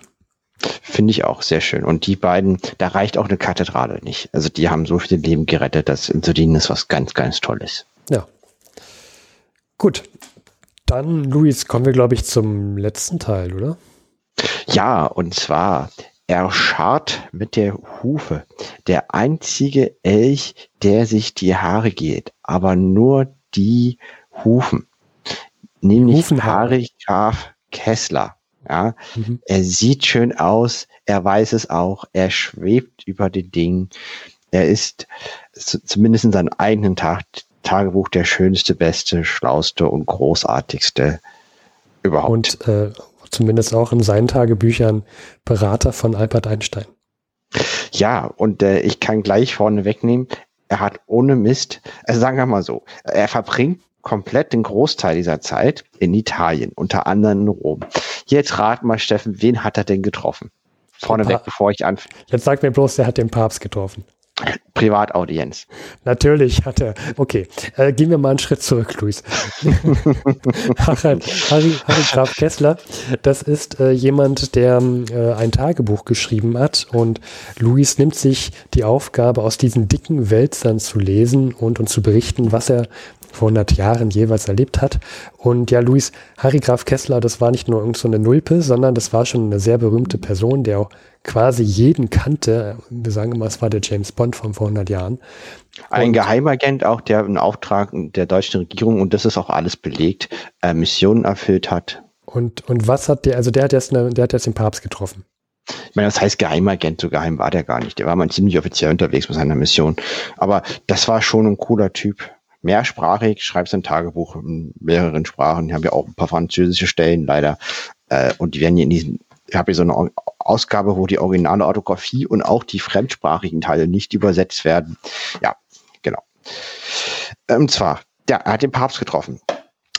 Finde ich auch sehr schön. Und die beiden, da reicht auch eine Kathedrale nicht. Also die haben so viele Leben gerettet, dass Insulin ist was ganz, ganz Tolles. Ja. Gut, dann, Luis, kommen wir, glaube ich, zum letzten Teil, oder? Ja, und zwar er scharrt mit der Hufe. Der einzige Elch, der sich die Haare geht, aber nur die Hufen. Nämlich Hufenhaare. Harry Graf Kessler. Ja, mhm. er sieht schön aus, er weiß es auch, er schwebt über den Dingen. Er ist zumindest in seinem eigenen Tag, Tagebuch der schönste, beste, schlauste und großartigste überhaupt. Und äh, zumindest auch in seinen Tagebüchern Berater von Albert Einstein. Ja, und äh, ich kann gleich vorne wegnehmen, er hat ohne Mist, also sagen wir mal so, er verbringt komplett den Großteil dieser Zeit in Italien, unter anderem in Rom. Jetzt rat mal, Steffen, wen hat er denn getroffen? Vorneweg, bevor ich anfange. Jetzt sag mir bloß, der hat den Papst getroffen. Privataudienz. Natürlich hat er. Okay, äh, gehen wir mal einen Schritt zurück, Luis. Harry, Harry, Harry Graf Kessler, das ist äh, jemand, der äh, ein Tagebuch geschrieben hat und Luis nimmt sich die Aufgabe, aus diesen dicken Wälzern zu lesen und, und zu berichten, was er vor 100 Jahren jeweils erlebt hat. Und ja, Luis, Harry Graf Kessler, das war nicht nur irgend so eine Nulpe, sondern das war schon eine sehr berühmte Person, der auch quasi jeden kannte. Wir sagen immer, es war der James Bond von vor 100 Jahren. Ein und Geheimagent auch, der einen Auftrag der deutschen Regierung, und das ist auch alles belegt, äh, Missionen erfüllt hat. Und, und was hat der, also der hat, jetzt eine, der hat jetzt den Papst getroffen. Ich meine, das heißt Geheimagent, so geheim war der gar nicht. Der war mal ziemlich offiziell unterwegs mit seiner Mission. Aber das war schon ein cooler Typ mehrsprachig, schreibt sein Tagebuch in mehreren Sprachen. Ich habe ja auch ein paar französische Stellen leider. Äh, und die werden hier in diesem, ich habe hier so eine Ausgabe, wo die originale Orthographie und auch die fremdsprachigen Teile nicht übersetzt werden. Ja, genau. Und ähm, zwar, der er hat den Papst getroffen.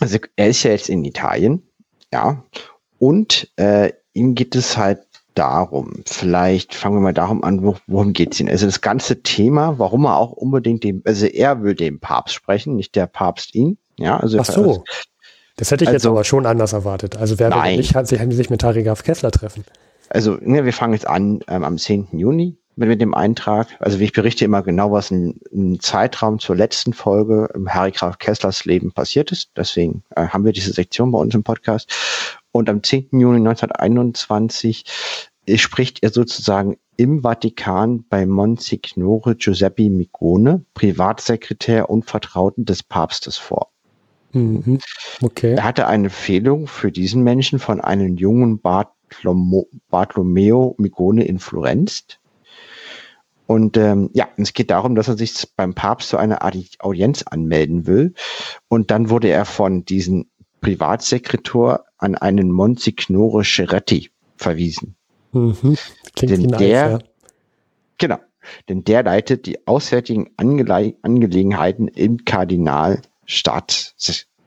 Also er ist ja jetzt in Italien, ja, und äh, ihm geht es halt darum. Vielleicht fangen wir mal darum an, worum geht es Ihnen? Also das ganze Thema, warum er auch unbedingt dem, also er will dem Papst sprechen, nicht der Papst ihn. Ja, also Ach so. Das hätte ich also, jetzt aber schon anders erwartet. Also wer will nicht, haben sich mit Harry Graf Kessler treffen. Also ne, wir fangen jetzt an ähm, am 10. Juni mit, mit dem Eintrag. Also wie ich berichte immer genau, was ein, ein Zeitraum zur letzten Folge im Harry Graf Kesslers Leben passiert ist. Deswegen äh, haben wir diese Sektion bei uns im Podcast. Und am 10. Juni 1921 spricht er sozusagen im Vatikan bei Monsignore Giuseppe Migone, Privatsekretär und Vertrauten des Papstes vor. Mhm. Okay. Er hatte eine Empfehlung für diesen Menschen von einem jungen Bartolomo, Bartolomeo Migone in Florenz. Und ähm, ja, es geht darum, dass er sich beim Papst zu einer Audienz anmelden will. Und dann wurde er von diesem Privatsekretär an einen Monsignore Scheretti verwiesen. Mhm. Klingt denn der, ja. genau, denn der leitet die auswärtigen Angele Angelegenheiten im Kardinalstaat,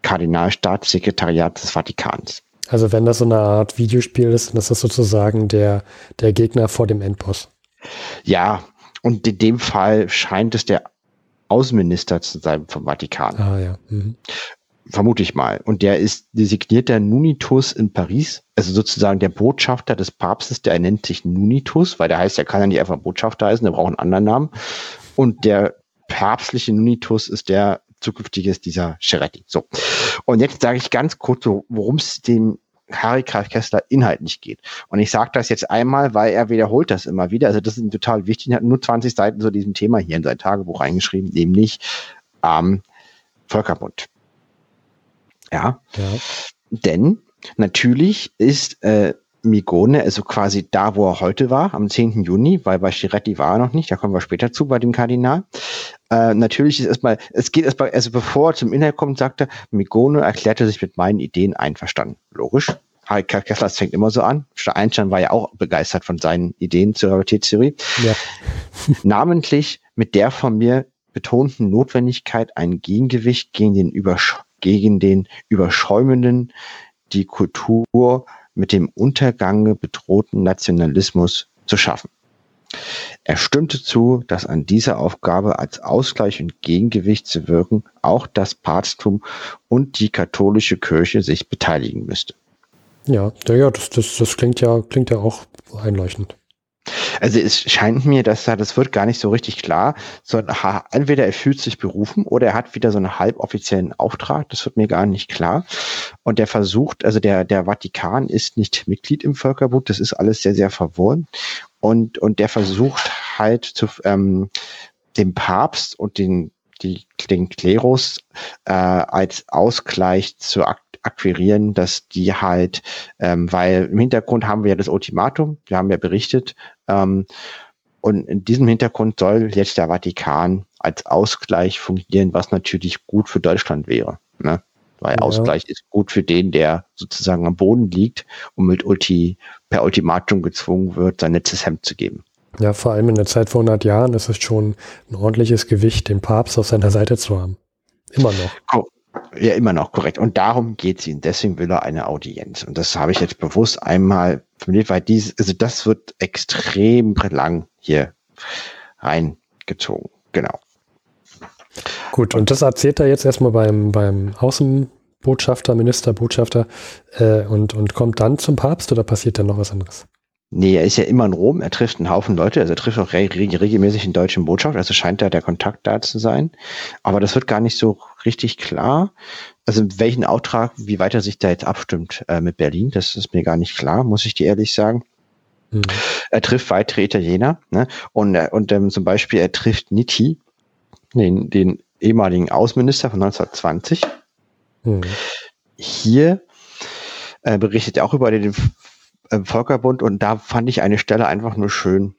Kardinalstaatssekretariat des Vatikans. Also wenn das so eine Art Videospiel ist, dann ist das sozusagen der, der Gegner vor dem Endboss. Ja, und in dem Fall scheint es der Außenminister zu sein vom Vatikan. Ah ja. Mhm vermute ich mal. Und der ist designierter Nunitus in Paris, also sozusagen der Botschafter des Papstes, der nennt sich Nunitus, weil der heißt, er kann ja nicht einfach Botschafter heißen, der braucht einen anderen Namen. Und der päpstliche Nunitus ist der zukünftige ist dieser Scheretti. So. Und jetzt sage ich ganz kurz, worum es dem Harry Graf Kessler inhaltlich geht. Und ich sage das jetzt einmal, weil er wiederholt das immer wieder. Also das ist total wichtig. Er hat nur 20 Seiten zu diesem Thema hier in sein Tagebuch reingeschrieben, nämlich ähm, Völkerbund. Ja. ja. Denn natürlich ist äh, Migone, also quasi da, wo er heute war, am 10. Juni, weil bei Chiretti war er noch nicht, da kommen wir später zu bei dem Kardinal. Äh, natürlich ist erstmal, es geht erstmal, also bevor er zum Inhalt kommt, sagte Migone erklärte sich mit meinen Ideen einverstanden. Logisch. Harry Kessler fängt immer so an. Einstein war ja auch begeistert von seinen Ideen zur Realitätstheorie. Ja. Namentlich mit der von mir betonten Notwendigkeit, ein Gegengewicht gegen den Übersch gegen den überschäumenden, die Kultur mit dem Untergange bedrohten Nationalismus zu schaffen. Er stimmte zu, dass an dieser Aufgabe als Ausgleich und Gegengewicht zu wirken auch das Papsttum und die katholische Kirche sich beteiligen müsste. Ja, ja, das, das, das klingt ja, klingt ja auch einleuchtend. Also es scheint mir, dass da, das wird gar nicht so richtig klar, sondern entweder er fühlt sich berufen oder er hat wieder so einen halboffiziellen Auftrag, das wird mir gar nicht klar. Und der versucht, also der, der Vatikan ist nicht Mitglied im Völkerbund, das ist alles sehr, sehr verworren. Und, und der versucht halt zu, ähm, dem Papst und den, die, den Klerus äh, als Ausgleich zu ak akquirieren, dass die halt, ähm, weil im Hintergrund haben wir ja das Ultimatum, wir haben ja berichtet, ähm, und in diesem Hintergrund soll jetzt der Vatikan als Ausgleich fungieren, was natürlich gut für Deutschland wäre. Ne? Weil ja. Ausgleich ist gut für den, der sozusagen am Boden liegt und mit Ulti, per Ultimatum gezwungen wird, sein letztes Hemd zu geben. Ja, vor allem in der Zeit vor 100 Jahren ist es schon ein ordentliches Gewicht, den Papst auf seiner Seite zu haben. Immer noch. Ja, immer noch, korrekt. Und darum geht es ihm. Deswegen will er eine Audienz. Und das habe ich jetzt bewusst einmal formuliert, weil dies, also das wird extrem lang hier reingezogen. Genau. Gut, und das erzählt er jetzt erstmal beim, beim Außenbotschafter, Ministerbotschafter äh, und, und kommt dann zum Papst oder passiert dann noch was anderes? Nee, er ist ja immer in Rom, er trifft einen Haufen Leute, also er trifft auch re regelmäßig den deutschen Botschaft, also scheint da der Kontakt da zu sein. Aber das wird gar nicht so richtig klar. Also welchen Auftrag, wie weit er sich da jetzt abstimmt äh, mit Berlin, das ist mir gar nicht klar, muss ich dir ehrlich sagen. Mhm. Er trifft weitere Italiener ne? und, äh, und ähm, zum Beispiel er trifft Nitti, den, den ehemaligen Außenminister von 1920. Mhm. Hier äh, berichtet er auch über den Völkerbund und da fand ich eine Stelle einfach nur schön.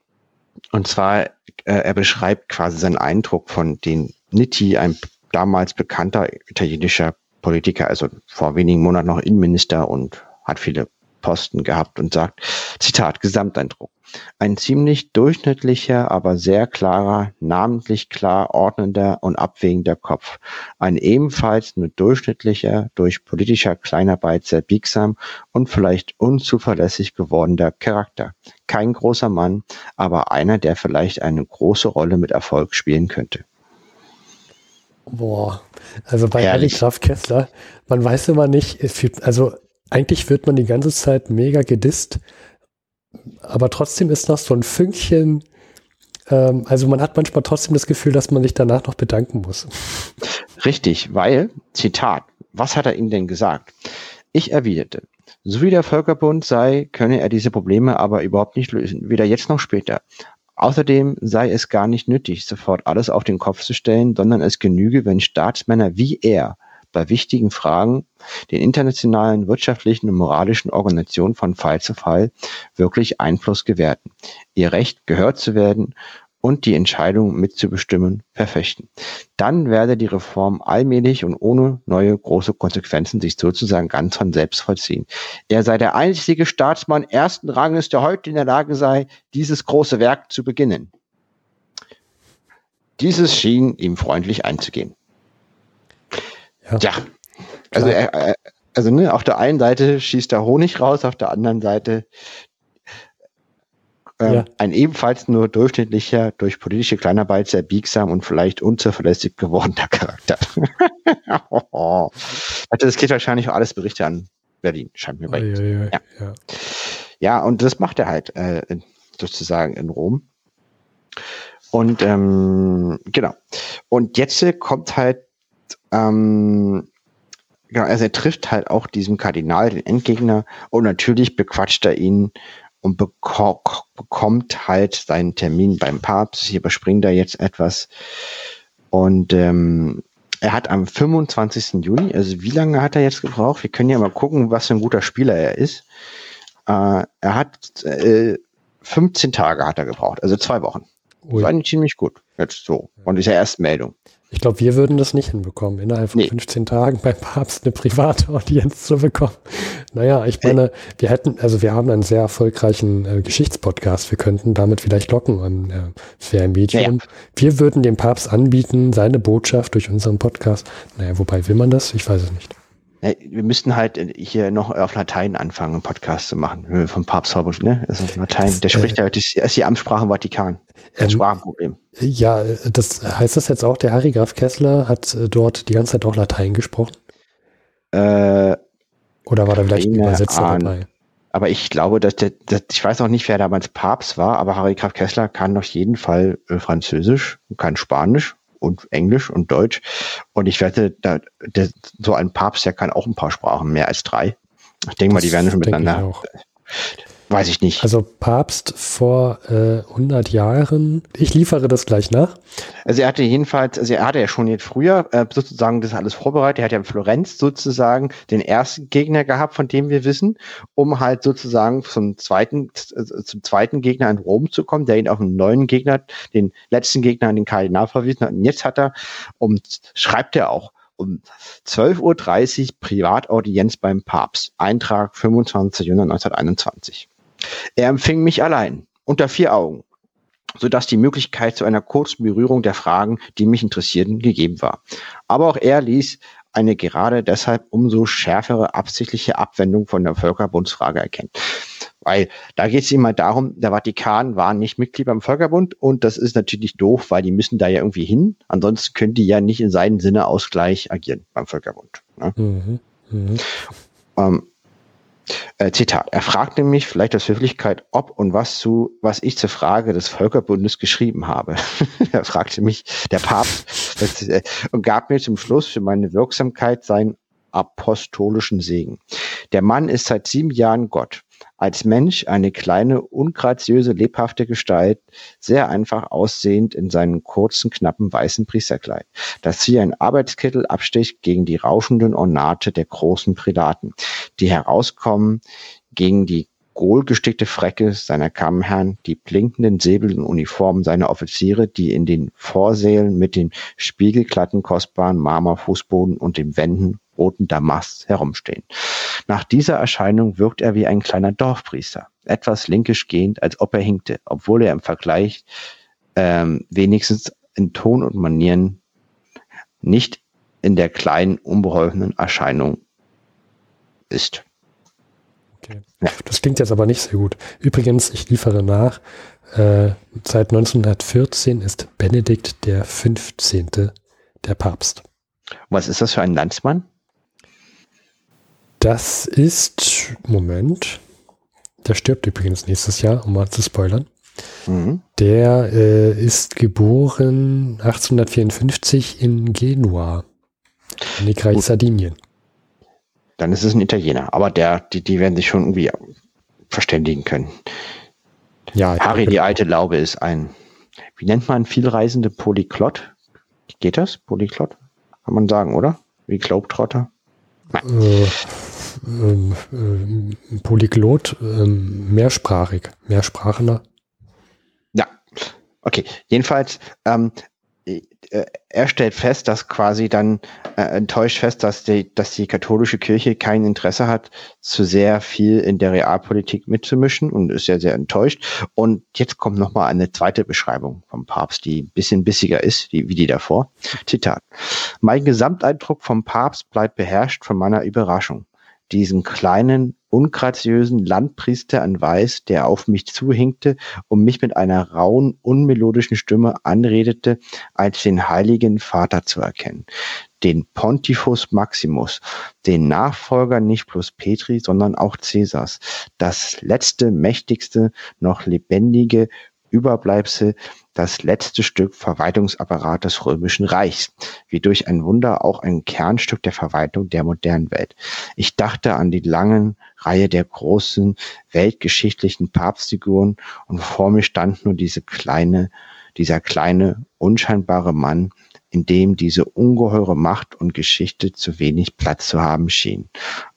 Und zwar, äh, er beschreibt quasi seinen Eindruck von den Nitti, ein damals bekannter italienischer Politiker, also vor wenigen Monaten noch Innenminister und hat viele Posten gehabt und sagt, Zitat, Gesamteindruck. Ein ziemlich durchschnittlicher, aber sehr klarer, namentlich klar ordnender und abwägender Kopf. Ein ebenfalls nur durchschnittlicher, durch politischer Kleinarbeit sehr biegsam und vielleicht unzuverlässig gewordener Charakter. Kein großer Mann, aber einer, der vielleicht eine große Rolle mit Erfolg spielen könnte. Boah, also bei Harry Graf Kessler, man weiß immer nicht, also eigentlich wird man die ganze Zeit mega gedisst, aber trotzdem ist noch so ein Fünkchen, ähm, also man hat manchmal trotzdem das Gefühl, dass man sich danach noch bedanken muss. Richtig, weil, Zitat, was hat er Ihnen denn gesagt? Ich erwiderte, so wie der Völkerbund sei, könne er diese Probleme aber überhaupt nicht lösen, weder jetzt noch später. Außerdem sei es gar nicht nötig, sofort alles auf den Kopf zu stellen, sondern es genüge, wenn Staatsmänner wie er bei wichtigen Fragen den internationalen wirtschaftlichen und moralischen Organisationen von Fall zu Fall wirklich Einfluss gewährten, ihr Recht gehört zu werden und die Entscheidung mitzubestimmen verfechten. Dann werde die Reform allmählich und ohne neue große Konsequenzen sich sozusagen ganz von selbst vollziehen. Er sei der einzige Staatsmann ersten Ranges, der heute in der Lage sei, dieses große Werk zu beginnen. Dieses schien ihm freundlich einzugehen. Ja. ja. Also, er, also ne, auf der einen Seite schießt er Honig raus, auf der anderen Seite ähm, ja. ein ebenfalls nur durchschnittlicher, durch politische Kleinarbeit sehr biegsam und vielleicht unzuverlässig gewordener Charakter. oh. Also das geht wahrscheinlich auch alles Berichte an Berlin, scheint mir bei oh, ja, ja, ja. ja, und das macht er halt äh, sozusagen in Rom. Und ähm, genau. Und jetzt kommt halt ähm, genau, also er trifft halt auch diesem Kardinal, den Endgegner, und natürlich bequatscht er ihn und beko bekommt halt seinen Termin beim Papst. Hier überspringt er jetzt etwas. Und ähm, er hat am 25. Juni, also wie lange hat er jetzt gebraucht? Wir können ja mal gucken, was für ein guter Spieler er ist. Äh, er hat äh, 15 Tage hat er gebraucht, also zwei Wochen. Ui. Das war ziemlich gut. Jetzt so. Und ist ja Erstmeldung. Ich glaube, wir würden das nicht hinbekommen, innerhalb von nee. 15 Tagen beim Papst eine private Audienz zu bekommen. Naja, ich meine, wir hätten, also wir haben einen sehr erfolgreichen äh, Geschichtspodcast. Wir könnten damit vielleicht locken. Und, äh, ein Medium. Ja. Wir würden dem Papst anbieten, seine Botschaft durch unseren Podcast. Naja, wobei will man das? Ich weiß es nicht. Wir müssten halt hier noch auf Latein anfangen, einen Podcast zu machen. Vom Papst Horbusch, ne? Also Latein, der spricht äh, ja, das ist die Amtssprache Vatikan. Ein ähm, Sprachenproblem. Ja, das heißt das jetzt auch, der Harry Graf Kessler hat äh, dort die ganze Zeit auch Latein gesprochen? Äh, Oder war da vielleicht ein Übersetzer Ahn, dabei? Aber ich glaube, dass der, dass, ich weiß auch nicht, wer damals Papst war, aber Harry Graf Kessler kann auf jeden Fall äh, Französisch, kann Spanisch und Englisch und Deutsch. Und ich wette, da, der, so ein Papst, der kann auch ein paar Sprachen, mehr als drei. Ich denke mal, die werden schon miteinander. Weiß ich nicht. Also Papst vor äh, 100 Jahren. Ich liefere das gleich nach. Also er hatte jedenfalls, also er hatte ja schon jetzt früher äh, sozusagen das alles vorbereitet. Er hat ja in Florenz sozusagen den ersten Gegner gehabt, von dem wir wissen, um halt sozusagen zum zweiten, äh, zum zweiten Gegner in Rom zu kommen, der ihn auf einen neuen Gegner, den letzten Gegner an den Kardinal verwiesen hat. Und jetzt hat er, um, schreibt er auch, um 12.30 Uhr Privataudienz beim Papst. Eintrag 25. Juni 1921. Er empfing mich allein, unter vier Augen, so dass die Möglichkeit zu einer kurzen Berührung der Fragen, die mich interessierten, gegeben war. Aber auch er ließ eine gerade deshalb umso schärfere absichtliche Abwendung von der Völkerbundsfrage erkennen. Weil da geht es immer darum, der Vatikan war nicht Mitglied beim Völkerbund und das ist natürlich doof, weil die müssen da ja irgendwie hin. Ansonsten können die ja nicht in seinem Sinne Ausgleich agieren beim Völkerbund. Ne? Mhm. Mhm. Ähm, äh, Zitat. Er fragte mich vielleicht aus Höflichkeit, ob und was zu, was ich zur Frage des Völkerbundes geschrieben habe. er fragte mich, der Papst, das, äh, und gab mir zum Schluss für meine Wirksamkeit seinen apostolischen Segen. Der Mann ist seit sieben Jahren Gott als Mensch eine kleine, ungraziöse, lebhafte Gestalt, sehr einfach aussehend in seinem kurzen, knappen weißen Priesterkleid, das wie ein Arbeitskittel absticht gegen die rauschenden Ornate der großen Prälaten, die herauskommen gegen die gohlgestickte Frecke seiner Kammherren, die blinkenden Säbel und Uniformen seiner Offiziere, die in den Vorsälen mit dem spiegelglatten, kostbaren Marmorfußboden und den Wänden roten Damast herumstehen. Nach dieser Erscheinung wirkt er wie ein kleiner Dorfpriester, etwas linkisch gehend, als ob er hinkte, obwohl er im Vergleich ähm, wenigstens in Ton und Manieren nicht in der kleinen, unbeholfenen Erscheinung ist. Okay. Ja. Das klingt jetzt aber nicht sehr gut. Übrigens, ich liefere nach, äh, seit 1914 ist Benedikt der 15. der Papst. Was ist das für ein Landsmann? Das ist, Moment, der stirbt übrigens nächstes Jahr, um mal zu spoilern. Mhm. Der äh, ist geboren 1854 in Genua, Königreich Sardinien. Dann ist es ein Italiener, aber der, die, die werden sich schon irgendwie verständigen können. Ja, Harry, die alte Laube, ist ein, wie nennt man vielreisende Polyklott? Geht das? Polyklott? Kann man sagen, oder? Wie Globetrotter? Äh, äh, Polyglot, äh, mehrsprachig, mehrsprachender. Ja, okay. Jedenfalls, ähm, äh, er stellt fest, dass quasi dann äh, enttäuscht fest, dass die, dass die katholische Kirche kein Interesse hat, zu sehr viel in der Realpolitik mitzumischen und ist ja sehr enttäuscht. Und jetzt kommt nochmal eine zweite Beschreibung vom Papst, die ein bisschen bissiger ist, wie, wie die davor. Zitat. Mein Gesamteindruck vom Papst bleibt beherrscht von meiner Überraschung diesen kleinen, ungraziösen Landpriester an Weiß, der auf mich zuhinkte und mich mit einer rauen, unmelodischen Stimme anredete, als den heiligen Vater zu erkennen. Den Pontifus Maximus, den Nachfolger nicht bloß Petri, sondern auch Cäsars, das letzte, mächtigste, noch lebendige Überbleibsel das letzte Stück Verwaltungsapparat des Römischen Reichs, wie durch ein Wunder auch ein Kernstück der Verwaltung der modernen Welt. Ich dachte an die langen Reihe der großen weltgeschichtlichen Papstfiguren und vor mir stand nur diese kleine, dieser kleine, unscheinbare Mann, in dem diese ungeheure Macht und Geschichte zu wenig Platz zu haben schien,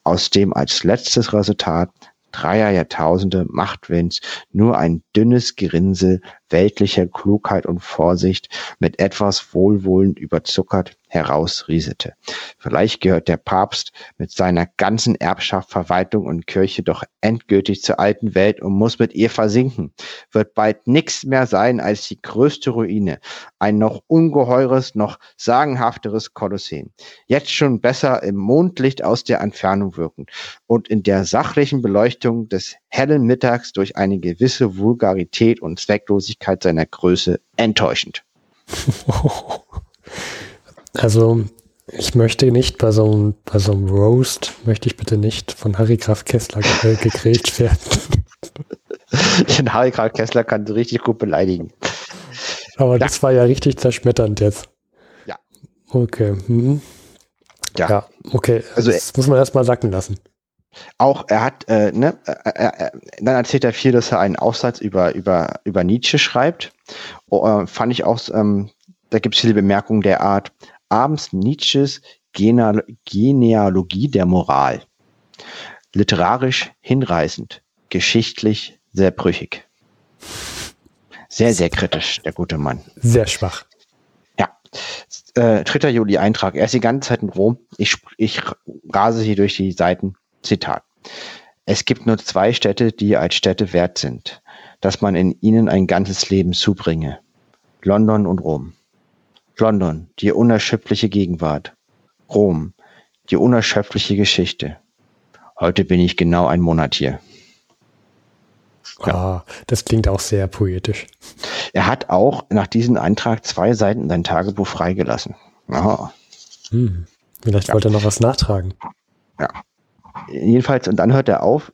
aus dem als letztes Resultat dreier Jahrtausende Machtwinds nur ein dünnes Gerinnsel weltlicher Klugheit und Vorsicht mit etwas Wohlwollen überzuckert herausriesete. Vielleicht gehört der Papst mit seiner ganzen Erbschaft, Verwaltung und Kirche doch endgültig zur alten Welt und muss mit ihr versinken. Wird bald nichts mehr sein als die größte Ruine, ein noch ungeheures, noch sagenhafteres Kolosseum. Jetzt schon besser im Mondlicht aus der Entfernung wirken und in der sachlichen Beleuchtung des hellen Mittags durch eine gewisse Vulgarität und Zwecklosigkeit seiner Größe enttäuschend. Also Ich möchte nicht bei so einem, bei so einem Roast, möchte ich bitte nicht von Harry Graf Kessler ge gegrätscht werden. Den Harry Graf Kessler kann so richtig gut beleidigen. Aber ja. das war ja richtig zerschmetternd jetzt. Ja. Okay. Mhm. Ja. ja. okay. Also, das muss man erstmal sacken lassen. Auch er hat, äh, ne, äh, äh, äh, dann erzählt er viel, dass er einen Aufsatz über, über, über Nietzsche schreibt. Oh, äh, fand ich auch, ähm, da gibt es viele Bemerkungen der Art, abends Nietzsches Gene Genealogie der Moral. Literarisch hinreißend, geschichtlich sehr brüchig. Sehr, sehr kritisch, der gute Mann. Sehr schwach. Ja. Äh, 3. Juli Eintrag. Er ist die ganze Zeit in Rom. Ich, ich rase hier durch die Seiten. Zitat. Es gibt nur zwei Städte, die als Städte wert sind, dass man in ihnen ein ganzes Leben zubringe. London und Rom. London, die unerschöpfliche Gegenwart. Rom, die unerschöpfliche Geschichte. Heute bin ich genau ein Monat hier. Ja. Ah, das klingt auch sehr poetisch. Er hat auch nach diesem Eintrag zwei Seiten in sein Tagebuch freigelassen. Aha. Hm. Vielleicht ja. wollte er noch was nachtragen. Ja. Jedenfalls, und dann hört er auf,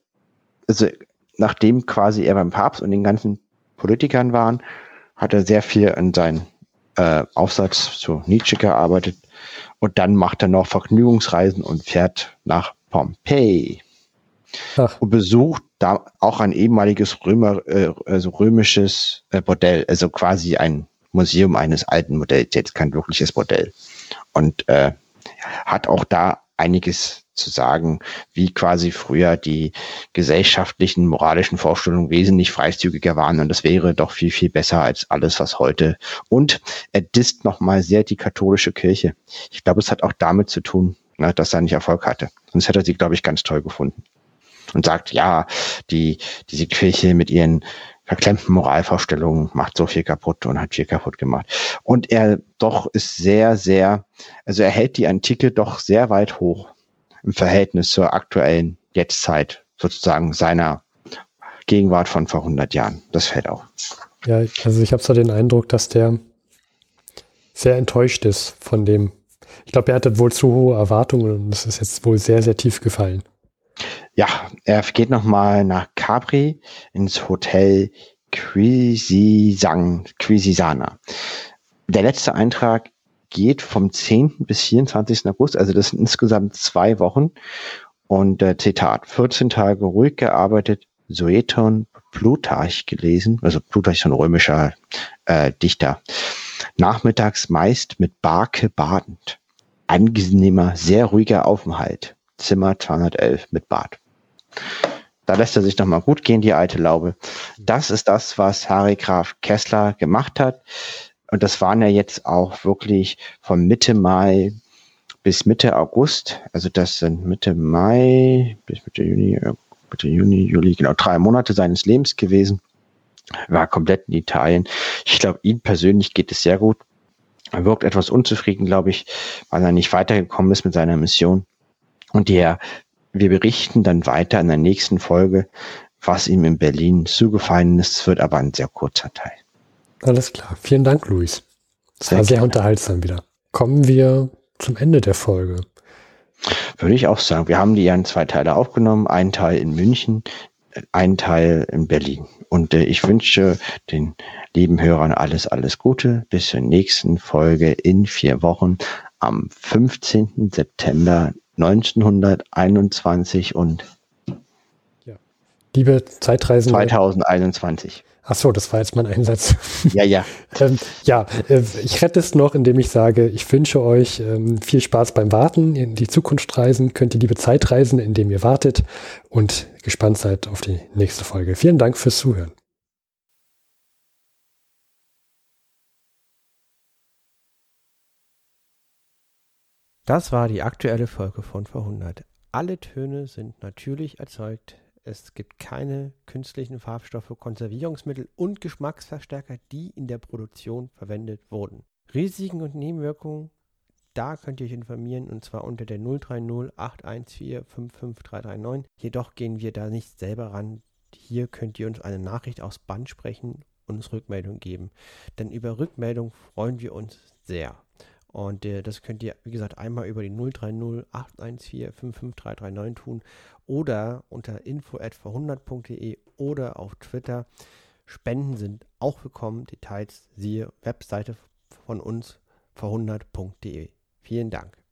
also nachdem quasi er beim Papst und den ganzen Politikern waren, hat er sehr viel an seinen äh, Aufsatz zu Nietzsche gearbeitet. Und dann macht er noch Vergnügungsreisen und fährt nach Pompeji. Ach. Und besucht da auch ein ehemaliges Römer, äh, also römisches äh, Bordell, also quasi ein Museum eines alten Modells, jetzt kein wirkliches Modell. Und äh, hat auch da einiges zu sagen, wie quasi früher die gesellschaftlichen, moralischen Vorstellungen wesentlich freizügiger waren und das wäre doch viel, viel besser als alles, was heute. Und er disst nochmal sehr die katholische Kirche. Ich glaube, es hat auch damit zu tun, ne, dass er nicht Erfolg hatte. Sonst hätte er sie, glaube ich, ganz toll gefunden. Und sagt, ja, die, diese Kirche mit ihren verklemmten Moralvorstellungen macht so viel kaputt und hat viel kaputt gemacht. Und er doch ist sehr, sehr, also er hält die Antike doch sehr weit hoch im Verhältnis zur aktuellen Jetztzeit sozusagen seiner Gegenwart von vor 100 Jahren. Das fällt auf. Ja, also ich habe so den Eindruck, dass der sehr enttäuscht ist von dem. Ich glaube, er hatte wohl zu hohe Erwartungen und es ist jetzt wohl sehr, sehr tief gefallen. Ja, er geht nochmal nach Capri ins Hotel Quisisang, Quisisana. Der letzte Eintrag geht vom 10. bis 24. August, also das sind insgesamt zwei Wochen. Und äh, Zitat, 14 Tage ruhig gearbeitet, Sueton Plutarch gelesen, also Plutarch ist ein römischer äh, Dichter. Nachmittags meist mit Barke badend. Angenehmer, sehr ruhiger Aufenthalt. Zimmer 211 mit Bad. Da lässt er sich nochmal gut gehen, die alte Laube. Das ist das, was Harry Graf Kessler gemacht hat. Und das waren ja jetzt auch wirklich von Mitte Mai bis Mitte August. Also das sind Mitte Mai bis Mitte Juni, äh, Mitte Juni, Juli, genau drei Monate seines Lebens gewesen. War komplett in Italien. Ich glaube, ihm persönlich geht es sehr gut. Er wirkt etwas unzufrieden, glaube ich, weil er nicht weitergekommen ist mit seiner Mission. Und der, wir berichten dann weiter in der nächsten Folge, was ihm in Berlin zugefallen ist. Es wird aber ein sehr kurzer Teil. Alles klar. Vielen Dank, Luis. Das sehr war sehr gerne. unterhaltsam wieder. Kommen wir zum Ende der Folge. Würde ich auch sagen. Wir haben die ja in zwei Teile aufgenommen. Ein Teil in München, ein Teil in Berlin. Und äh, ich wünsche den lieben Hörern alles, alles Gute. Bis zur nächsten Folge in vier Wochen am 15. September 1921 und ja. liebe Zeitreisende 2021. Ach so, das war jetzt mein Einsatz. Ja, ja. ähm, ja, äh, ich rette es noch, indem ich sage, ich wünsche euch ähm, viel Spaß beim Warten. In die Zukunft reisen könnt ihr liebe Zeit reisen, indem ihr wartet und gespannt seid auf die nächste Folge. Vielen Dank fürs Zuhören. Das war die aktuelle Folge von Verhundert. Alle Töne sind natürlich erzeugt es gibt keine künstlichen Farbstoffe, Konservierungsmittel und Geschmacksverstärker, die in der Produktion verwendet wurden. Risiken und Nebenwirkungen, da könnt ihr euch informieren und zwar unter der 030 814 55339. Jedoch gehen wir da nicht selber ran. Hier könnt ihr uns eine Nachricht aus Band sprechen und uns Rückmeldung geben. Denn über Rückmeldung freuen wir uns sehr. Und äh, das könnt ihr, wie gesagt, einmal über die 030 814 55339 tun oder unter info.verhundert.de oder auf Twitter. Spenden sind auch willkommen. Details siehe Webseite von uns verhundert.de. Vielen Dank.